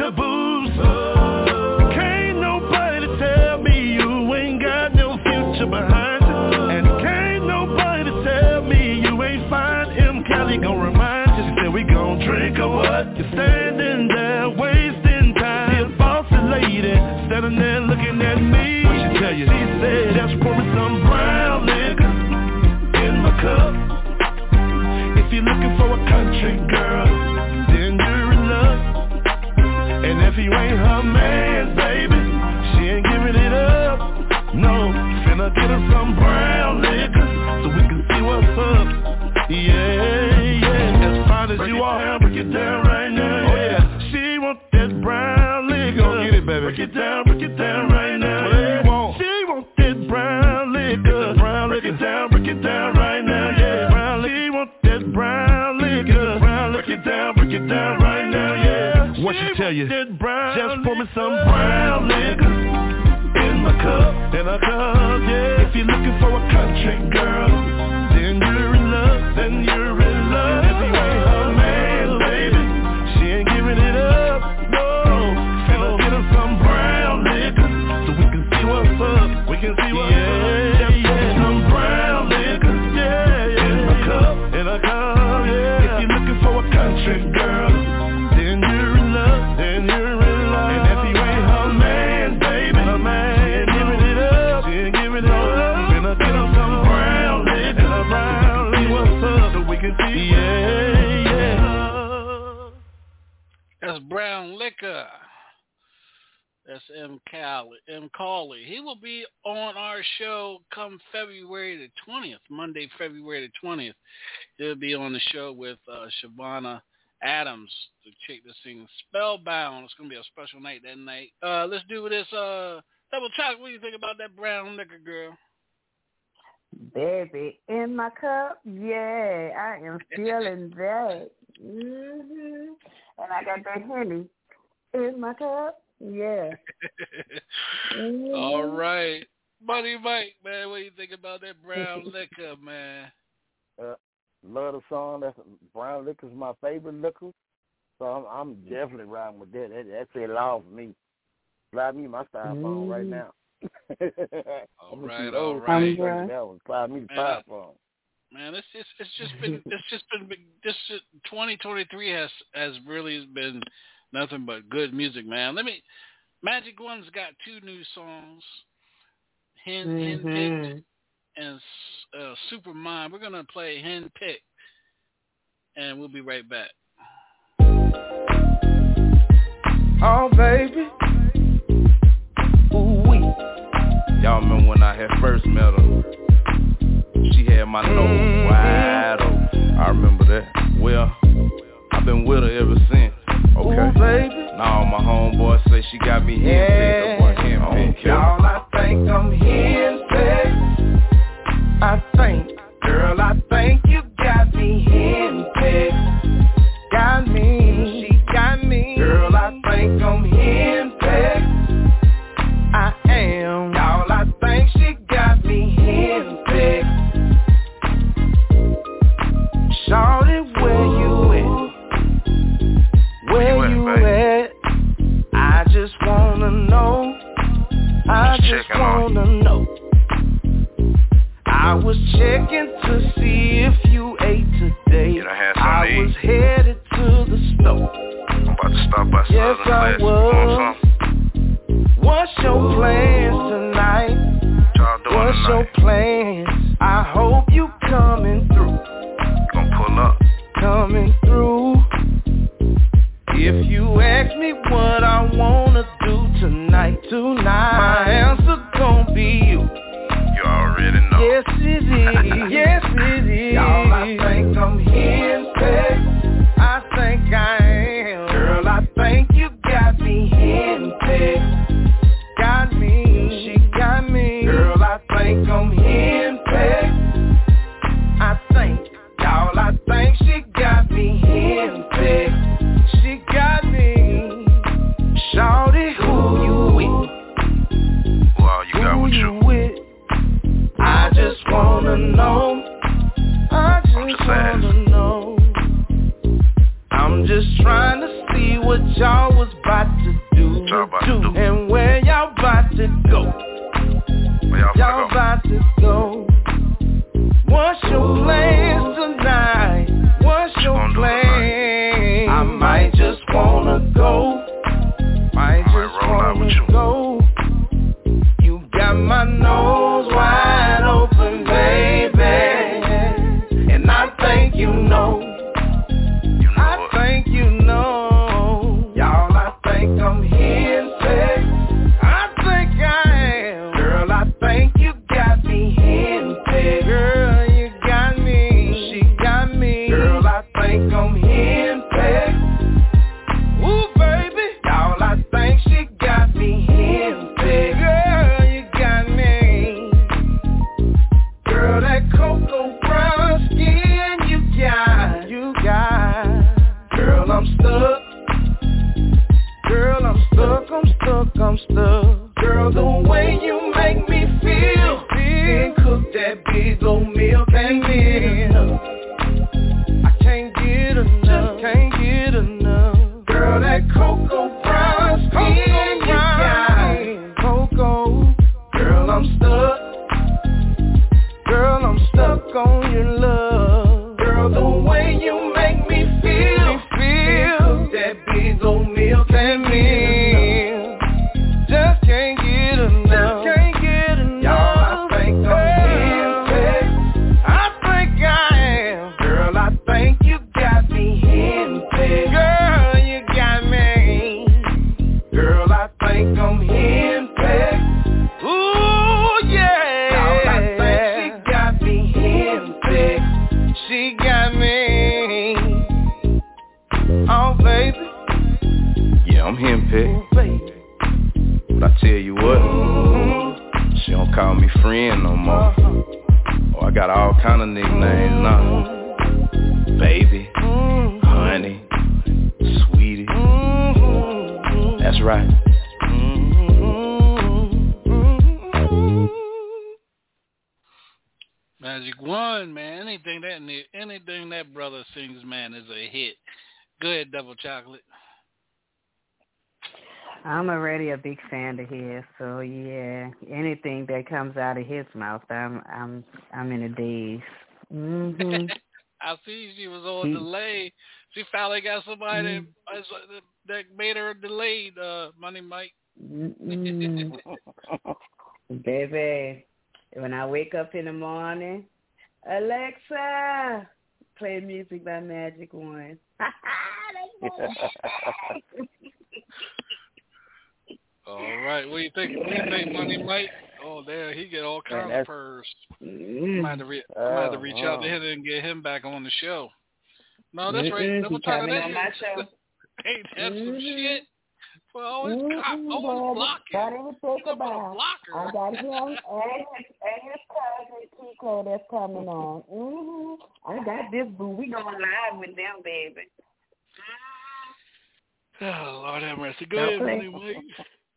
Shavana Adams, to chick this thing Spellbound. It's going to be a special night that night. Uh, let's do this. Uh, Double Choc, what do you think about that Brown Liquor girl? Baby, in my cup, yeah, I am [LAUGHS] feeling that. hmm And I got that Henny in my cup, yeah. Mhm. [LAUGHS] All right. Buddy Mike, man, what do you think about that brown [LAUGHS] liquor, man? Uh, Love the song. That's brown liquor's my favorite liquor. So I'm, I'm definitely riding with that. that that's a law for me. Slide me my styrofoam right Mm. now. [LAUGHS] All I'm right, gonna all keep those right. drinking That one. Slide me the Man, I- styrofoam. Man, it's just it's just been it's just been this 2023 has has really been nothing but good music, man. Let me Magic One's got two new songs, Hen Hen Mhm. Picked and uh, Supermind. We're gonna play Henpecked, and we'll be right back. Oh baby, ooh wee. Y'all remember when I had first met her? She had my nose wide open. I remember that. Well, I've been with her ever since. Okay. Ooh, baby. Now my homeboy say she got me Yeah. That boy henpecked. Y'all, I think I'm henpecked. I think, girl, I think you got me henpecked. Got me, she got me. Girl, I think I'm. I am. Y'all, I think she got me henpecked. Shawty, where you at? Where you at? I just wanna know. I just wanna know. I was checking to see if you ate today. Done had something I was headed to the store. I'm about to stop by Yes, I Classic. You want was. some? What's your plans tonight? What's your plans? I hope you coming through. Gonna pull up. coming through. If you ask me what I wanna do tonight, tonight, my answer gon' be you. Already know. Yes it is, [LAUGHS] yes it is. Y'all, I think I'm henpecked. Comes out of his mouth, I'm I'm I'm in a daze. hmm [LAUGHS] I see she was on delay. She finally got somebody that, Mm-hmm. that made her delayed. Uh, Money Mike. [LAUGHS] Baby, when I wake up in the morning, Alexa, play music by Magic One. [LAUGHS] All right, what do you think? What do you think, Money Mike? Oh, there he get all kinds of that's- purrs. Mm. I'm gonna have to, re- I'm gonna have to Oh, reach out to him and get him back on the show. No, that's right. Double he chocolate. coming That on my is- [LAUGHS] show. Ain't that some Mhm. shit? For always, cop, always baby. blocking. Got him to think Talk about a blocker. I got him and his, [LAUGHS] and his cousin Kiko that's coming on. Mm-hmm. I got this boo. We going live with them, baby. [SIGHS] Oh, Lord have mercy. Go Don't ahead, play. Money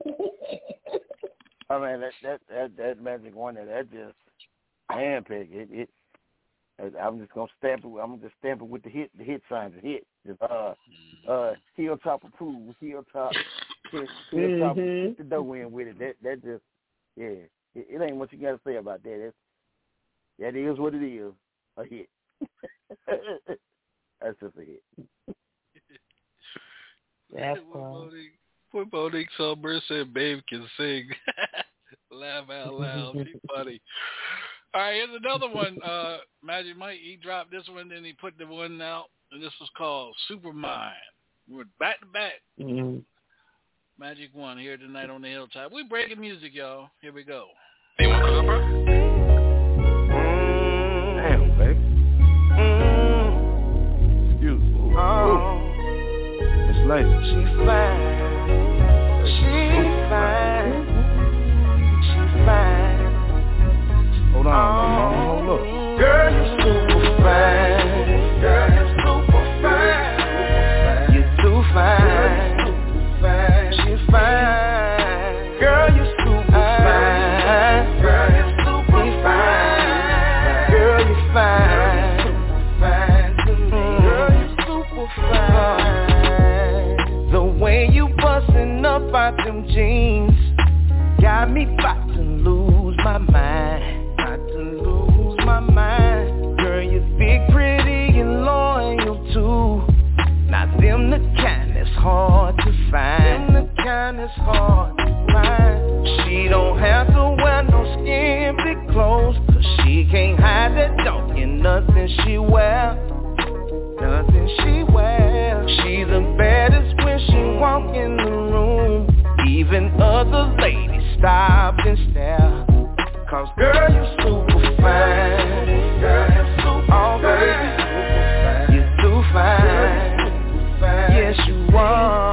Mike. [LAUGHS] I mean that that that that magic one that that just handpick it it. I'm just gonna stamp it. I'm gonna just stamp it with the hit the hit signs. The hit. Just, uh, uh, hilltop approval. Hilltop. Hill, hilltop. Mhm. Put the dough in with it. That that just yeah. It, it ain't what you gotta say about that. That's, that is what it is. A hit. [LAUGHS] That's just a hit. [LAUGHS] That's What all. Monique, what Monique Somber said, Babe can sing. [LAUGHS] Laugh out loud. She [LAUGHS] funny. All right, here's another one. Uh, Magic Mike, he dropped this one, then he put the one out, and this was called Supermind. We're back to back. hmm Magic One here tonight on the Hilltop. We breaking music, y'all. Here we go. Damn, baby. Beautiful. Oh, It's late. She fine. Hold on, hold on, hold. Girl, you super fine. Girl, you super fine. You too fine. She fine. Girl, you super fine. Girl, you super fine. Girl, you fine. Girl, you super fine. The way you bustin' up out them jeans got me hard to find. Them the kind that's hard to find. She don't have to wear no skimpy clothes, cause she can't hide that dog in nothing she wear. Nothing she wear. She's the baddest when she walk in the room. Even other ladies stop and stare. Cause girl, you super fine. Girl, Yes,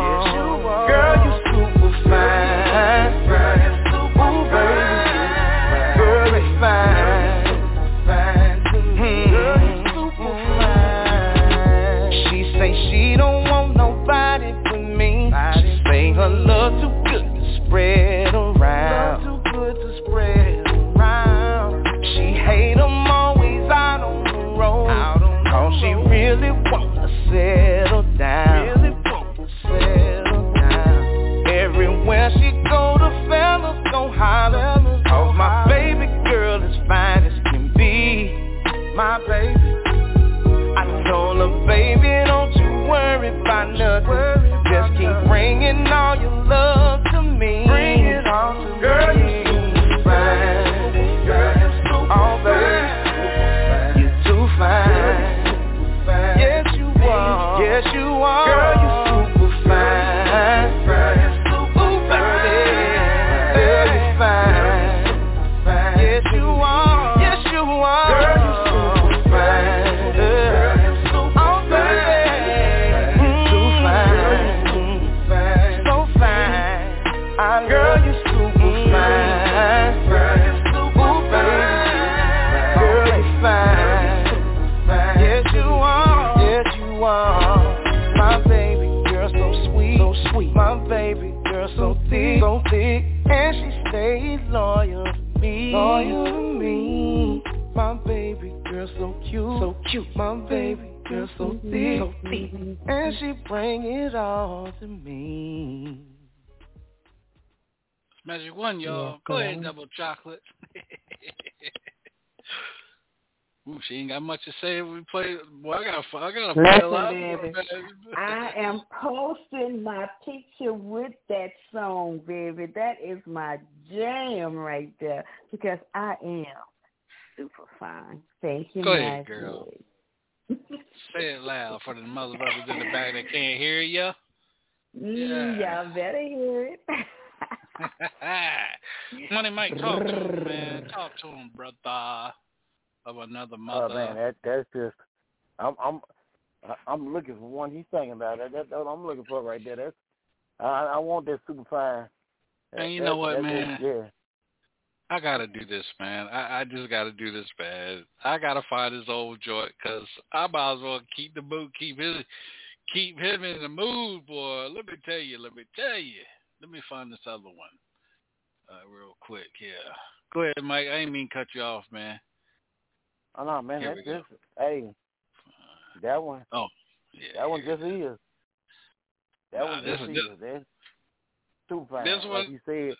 bring it all to me. Magic one, y'all. Go ahead, double chocolate. [LAUGHS] Ooh, she ain't got much to say. We play. Boy, I gotta, I gotta play a Listen, lot baby. I am posting my picture with that song, baby. That is my jam right there because I am super fine. Thank you, Go ahead, girl. Say it loud for the motherfuckers in the back that can't hear you. Mm, yeah. y'all better hear it. [LAUGHS] Money Mike, talk to him, man. Talk to him, brother. Of another mother. Oh man, that that's just I'm I'm I- I'm looking for one. He's thinking about that. That's what I'm looking for right there. That's I I want that super fine. And you That- know what, that's man? it, Yeah. I gotta do this, man. I, I just gotta do this, man. I gotta find this old joint because I might as well keep the mood, keep his, keep him in the mood, boy. Let me tell you, let me tell you. Let me find this other one, uh, real quick. Yeah, go ahead, Mike. I ain't mean cut you off, man. Oh no, man, Here that's go. just hey, that one. Oh, yeah. That one just is. That Nah, one just is. this- That's super fine. this like one- you said,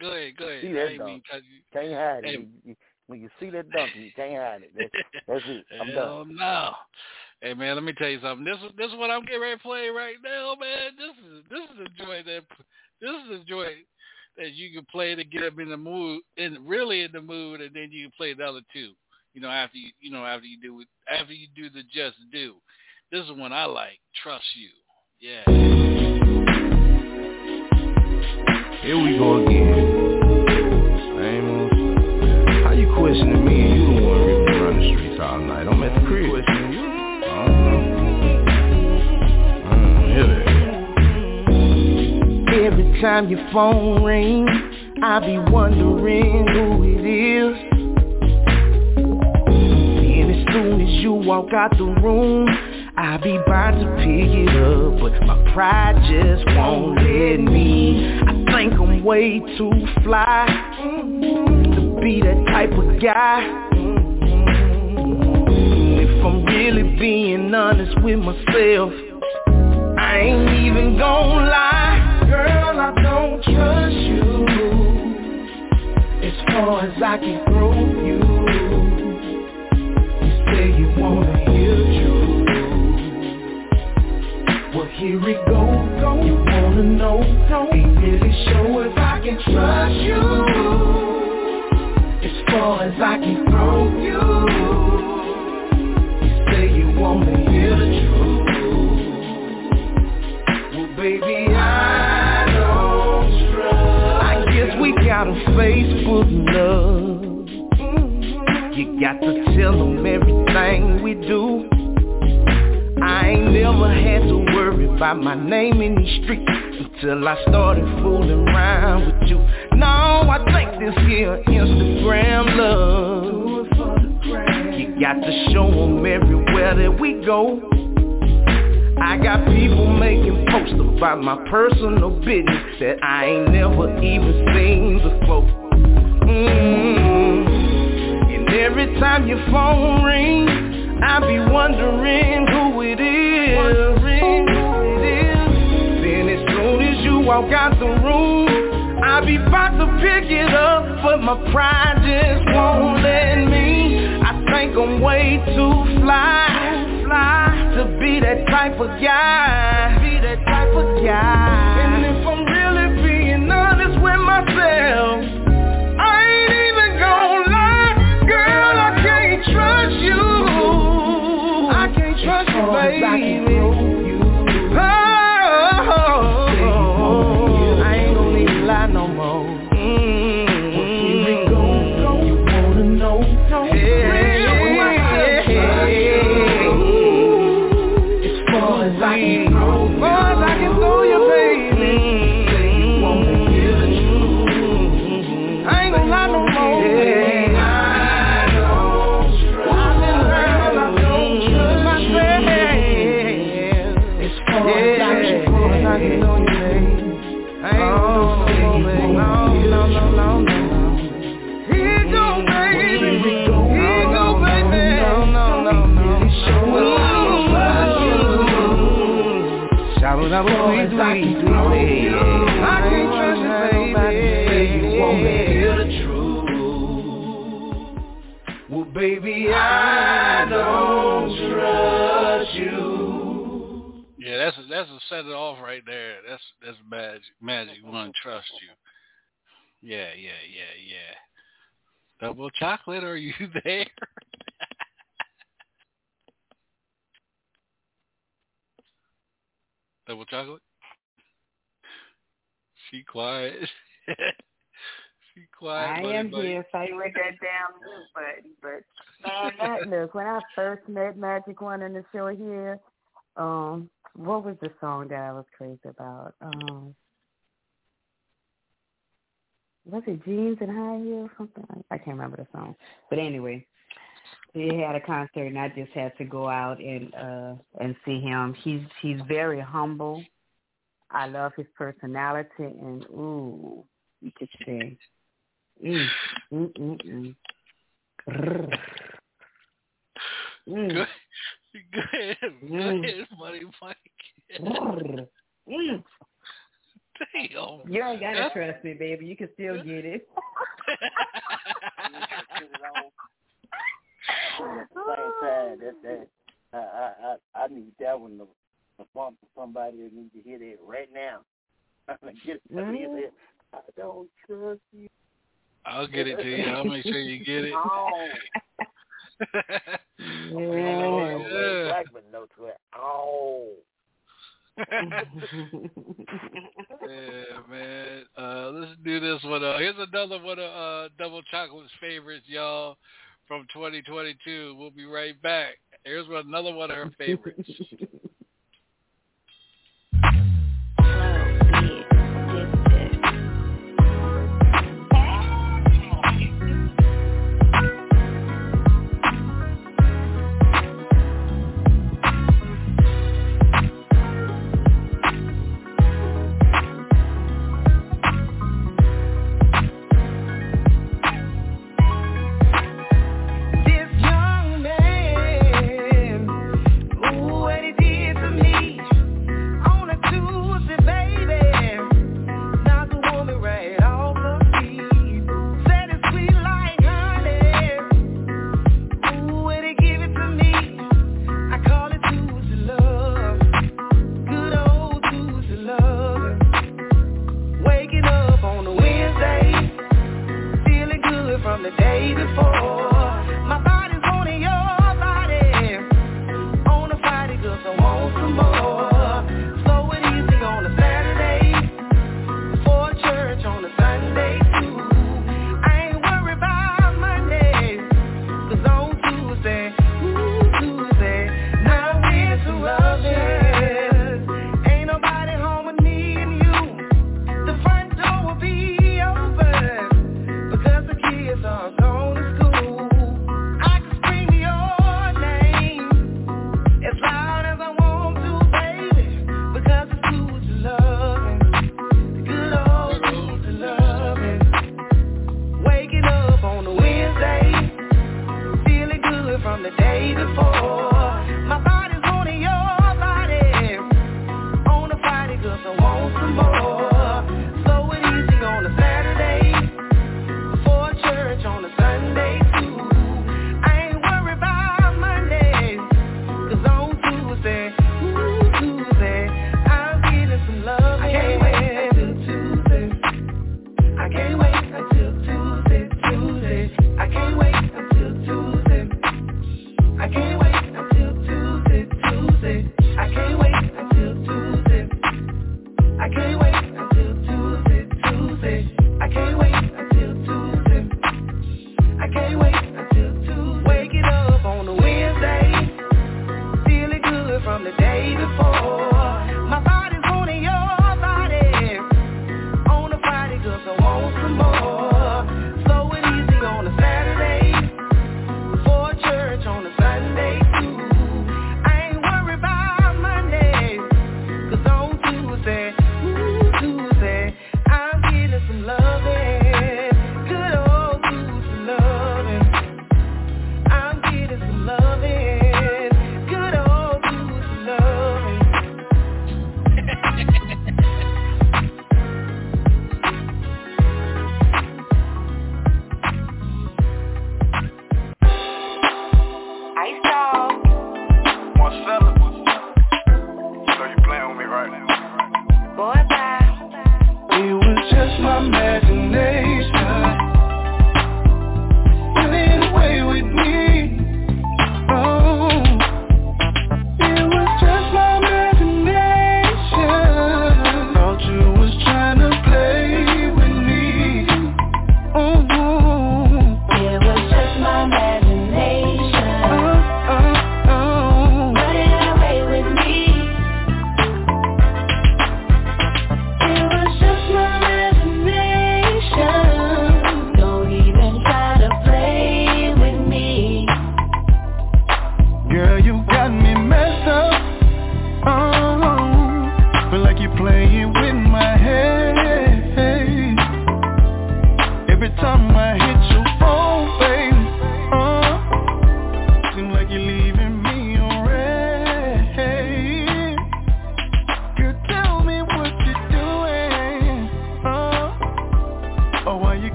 Go ahead, go ahead. see that ain't dunk. mean to cut you. Can't hide Hey. it. You- you- when you see that dunk, you can't hide it. That's, that's it. I'm Hell done. no. Hey man, let me tell you something. This is this is what I'm getting ready to play right now, man. This is this is a joint that this is a joint that you can play to get them in the mood and really in the mood, and then you can play the other two. You know after you you know after you do after you do the just do. This is one I like. Trust you. Yeah. Here we go again. Stuff. How you questioning me and you the one ripping around the streets all night? I'm at the crib. Questioning you? I don't know. I don't hear that. Every time your phone rings, I be wondering who it is. And as soon as you walk out the room, I be about to pick it up, but my pride just won't let me. I think I'm way too fly to be that type of guy. If I'm really being honest with myself, I ain't even gon' lie. Girl, I don't trust you. As far as I can throw you. You say you wanna hear truth. Well, here it goes don't You wanna know Ain't really sure if I can trust you far as I can throw you. You say you wanna hear the truth. Well, baby, I don't trust. I guess we got a Facebook love. You got to tell them everything we do. I ain't never had to worry about my name in these streets Until I started fooling around with you No, I think this here Instagram love You got to show them everywhere that we go I got people making posts about my personal business that I ain't never even seen before. Mm. And every time your phone rings, I be wondering who it is. Walk out the room, I be about to pick it up, but my pride just won't let me. I think I'm way too fly, fly to be that type of guy, be that type of guy. And if I'm really being honest with myself, I ain't even gonna lie, girl, I can't trust you. I can't trust you, baby. Sweet, sweet, sweet. I can't trust you, baby. You want me to hear the truth. Well, baby, I don't trust you. Yeah, that's a, that's a set it off right there. That's that's magic. Magic one, trust you. Yeah, yeah, yeah, yeah. Double chocolate, are you [LAUGHS] there? Double chocolate. She quiet. [LAUGHS] she quiet. I buddy, am buddy. here fighting with that damn mute button, but man, that [LAUGHS] look when I first met Magic One in the show here, um, what was the song that I was crazy about? Um, was it Jeans and High Heels? Something like, I can't remember the song, but anyway, he had a concert and I just had to go out and uh and see him. He's he's very humble. I love his personality and ooh, you could say. Mm, mm, mm, mm. Mm. Go, go ahead, go ahead, buddy Mike. Mm. Damn. You ain't gotta That's- trust me, baby. You can still get it. At the same time, that. I I I, I need that one to, to bump for somebody that needs to hear that right now. [LAUGHS] I'm gonna get it. I don't trust you. I'll get it to you. I'll make sure you get it. [LAUGHS] Oh, [LAUGHS] Yeah. yeah. Blackman no twist. Oh. yeah, man. Uh, let's do this one. Uh, here's another one of uh, Double Chocolate's favorites, y'all, from 2022. We'll be right back. Here's another one of her favorites.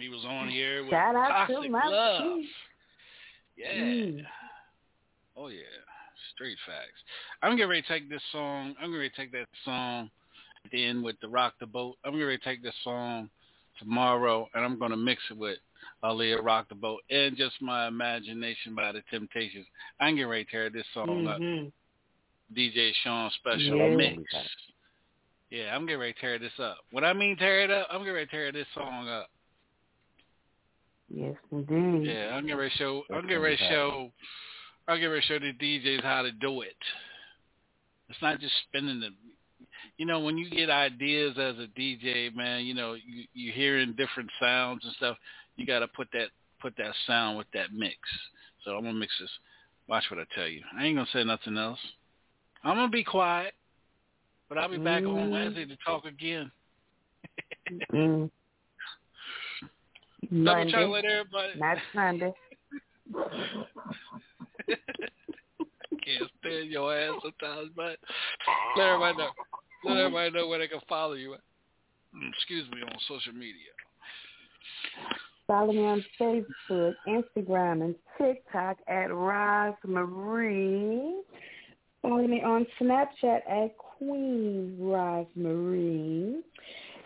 He was on here with Shout Toxic to Love. Team. Yeah. Mm. Oh yeah. Straight facts. I'm getting ready to take this song. I'm getting ready to take that song. the end with the rock the boat. I'm getting ready to take this song tomorrow, and I'm gonna mix it with Aaliyah Rock the Boat and just my imagination by the Temptations. I'm getting ready to tear this song mm-hmm. up. DJ Sean special yeah. mix. Yeah, I'm getting ready to tear this up. When I mean tear it up, I'm getting ready to tear this song up. Yes, indeed. Yeah, I'm gonna show. I'm gonna show. I'm gonna show the DJs how to do it. It's not just spinning the. You know, when you get ideas as a DJ, man, you know you you're hearing different sounds and stuff. You got to put that put that sound with that mix. So I'm gonna mix this. Watch what I tell you. I ain't gonna say nothing else. I'm gonna be quiet, but I'll be back mm. on mm-hmm. Wednesday to talk again. [LAUGHS] mm. Monday. So everybody... Not Sunday. [LAUGHS] Can't stand your ass sometimes, but let everybody know. Let everybody know where they can follow you. Excuse me, on social media. Follow me on Facebook, Instagram, and TikTok at Roz Follow me on Snapchat at Queen Roz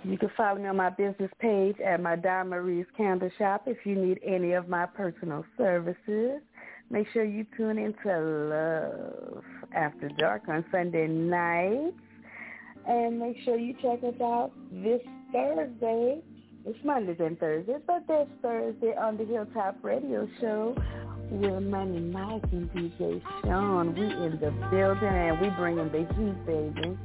you can follow me on my business page at my Don Marie's Candle Shop if you need any of my personal services. Make sure you tune into Love After Dark on Sunday nights. And make sure you check us out this Thursday. It's Mondays and Thursdays, but this Thursday on the Hilltop Radio Show with Money Mike and DJ Sean. We in the building and we bringing the heat, baby.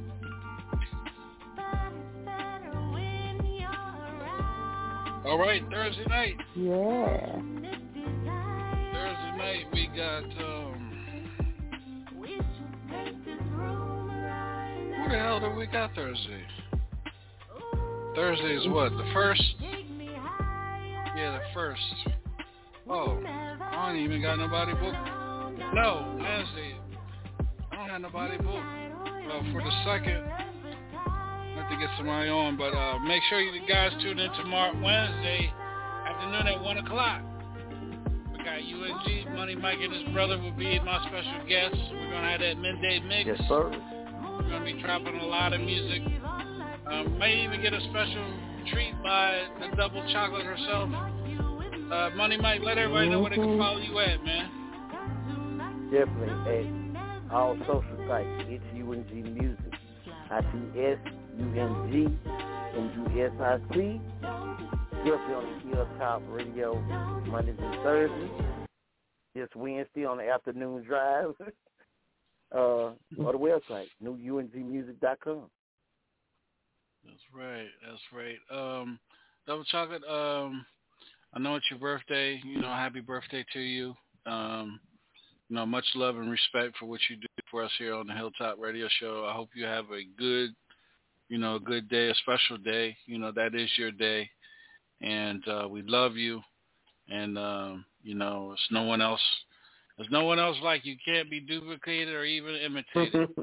All right, Thursday night. Yeah. Thursday night we got um Who the hell do we got Thursday? Thursday is what? The first? Yeah, the first. Oh, I don't even got nobody booked. No, Wednesday. I don't have nobody booked. Well, for the second, have to get somebody on, but uh, make sure you guys tune in tomorrow, Wednesday afternoon at 1 o'clock. We got UNG, Money Mike and his brother will be my special guests. We're going to have that midday mix. Yes, sir. We're going to be dropping a lot of music. Um, may even get a special treat by the double chocolate herself. Uh, Money Mike, let everybody know where they can follow you at, man. Definitely at all social sites. It's UNG Music. I see S U N G M U S I C. Definitely on the Hilltop Radio Mondays and Thursdays. This Wednesday on the afternoon drive. [LAUGHS] uh, or the website, newungmusic.com. That's right. That's right. Um, double chocolate. Um, I know it's your birthday. You know, happy birthday to you. Um, you know, much love and respect for what you do for us here on the Hilltop Radio Show. I hope you have a good, you know, a good day, a special day. You know, that is your day, and uh, we love you. And um, you know, it's no one else. There's no one else like you. Can't be duplicated or even imitated. [LAUGHS]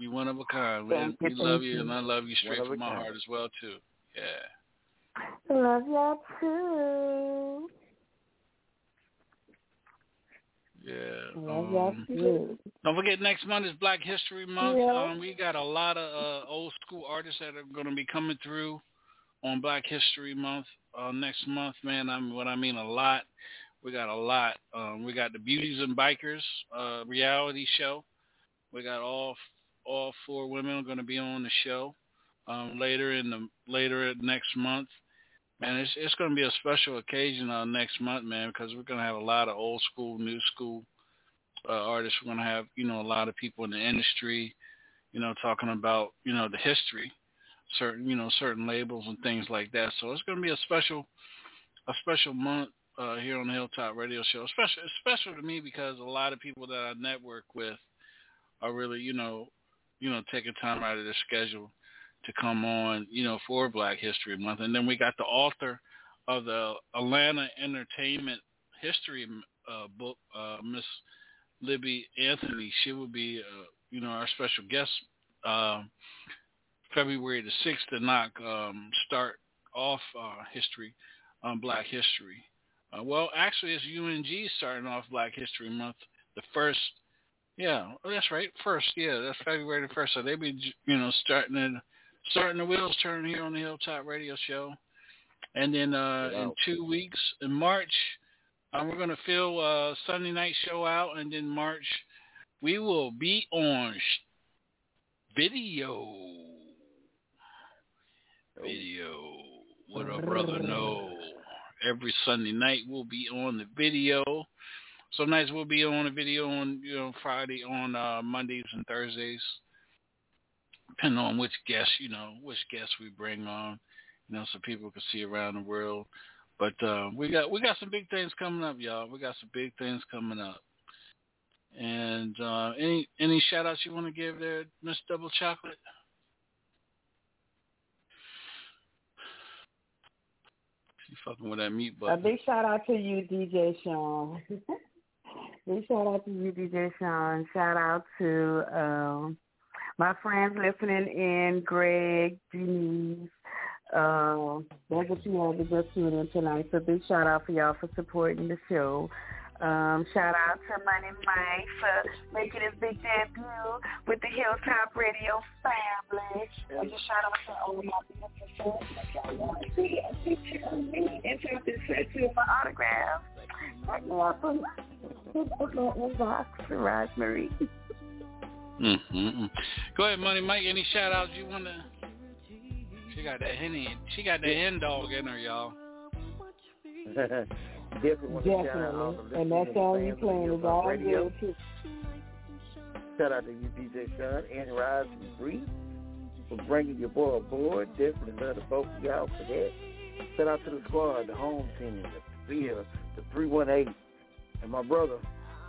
You one of a kind. We, we love you, and. I love you straight from my heart as well too. Yeah. Love y'all too. Yeah. Um, don't forget next month is Black History Month. Yeah. Um, we got a lot of uh, old school artists that are going to be coming through on Black History Month uh, next month. Man, I mean, what I mean a lot. We got a lot. Um, we got the Beauties and Bikers uh, reality show. We got all all four women are going to be on the show um, later in the later next month. Man, it's it's going to be a special occasion uh, next month, man, because we're going to have a lot of old school, new school uh, artists. We're going to have you know a lot of people in the industry, you know, talking about you know the history, certain you know certain labels and things like that. So it's going to be a special a special month uh, here on the Hilltop Radio Show. Special special to me because a lot of people that I network with are really you know you know taking time out of their schedule to come on, you know, for Black History Month. And then we got the author of the Atlanta Entertainment History uh, book, uh, Miss Libby Anthony. She will be, uh, you know, our special guest uh, February the 6th to knock, um, start off uh, history on Black History. Uh, well, actually, it's UNG starting off Black History Month, the first. Yeah, oh, that's right. First, yeah, that's February the first. So they be, you know, starting it, starting the wheels turning here on the Hilltop Radio Show, and then uh, in two weeks in March, uh, we're gonna fill uh, Sunday night show out, and then March we will be on sh- video. Video. What a brother know. Every Sunday night we'll be on the video. Some nights we'll be on the video on you know Friday on uh, Mondays and Thursdays, depending on which guests you know which guests we bring on, you know, so people can see around the world. But uh, we got we got some big things coming up, y'all. We got some big things coming up. And uh, any any shout outs you want to give there, Miss Double Chocolate? She fucking with that meat A big shout out to you, DJ Sean. [LAUGHS] Big shout out to you, DJ Sean. Shout out to um, my friends listening in, Greg, Denise. Uh, that's what you to go tune in tonight. So big shout out for y'all for supporting the show. Um, shout out to Money Mike for making his big debut with the Hilltop Radio family. And just shout out to all my beautiful friends. If y'all want to see a picture of me and take this picture of my autograph, check me out for Rosemary. [LAUGHS] Mm-hmm. Go ahead, Money Mike. Any shout outs you want to? She got that henny. She got that hen dog in her, y'all. [LAUGHS] Definitely. Definitely. And that song you playing is all good too. Shout out to you, DJ Sean and Rise and Bree for bringing your boy aboard. Definitely love the both of y'all for that. Shout out to the squad, the home team, the field, the 318, and my brother,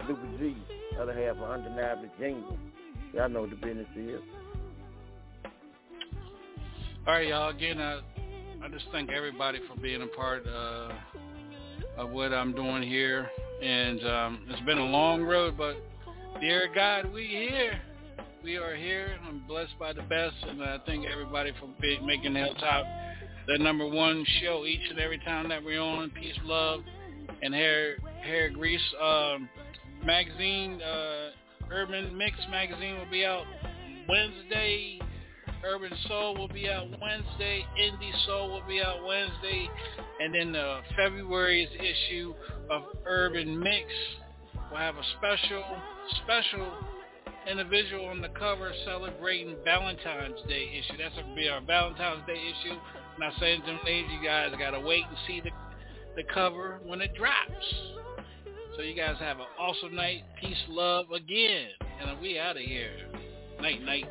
Luca G, other half of Undeniably Jingle. Y'all know what the business is. All right, y'all. Again, I, I just thank everybody for being a part uh, of what I'm doing here. And um, it's been a long road, but dear God, we here. We are here. I'm blessed by the best, and I thank everybody for being, making Hilltop the number one show each and every time that we're on. Peace, love, and hair hair grease. Um, magazine, uh, Urban Mix magazine will be out Wednesday. Urban Soul will be out Wednesday. Indie Soul will be out Wednesday. And then uh, February's issue of Urban Mix will have a special, special individual on the cover celebrating Valentine's Day issue. That's going to be our Valentine's Day issue. Not saying to them you guys got to wait and see the, the cover when it drops. So you guys have an awesome night. Peace, love again. And we out of here. Night, night.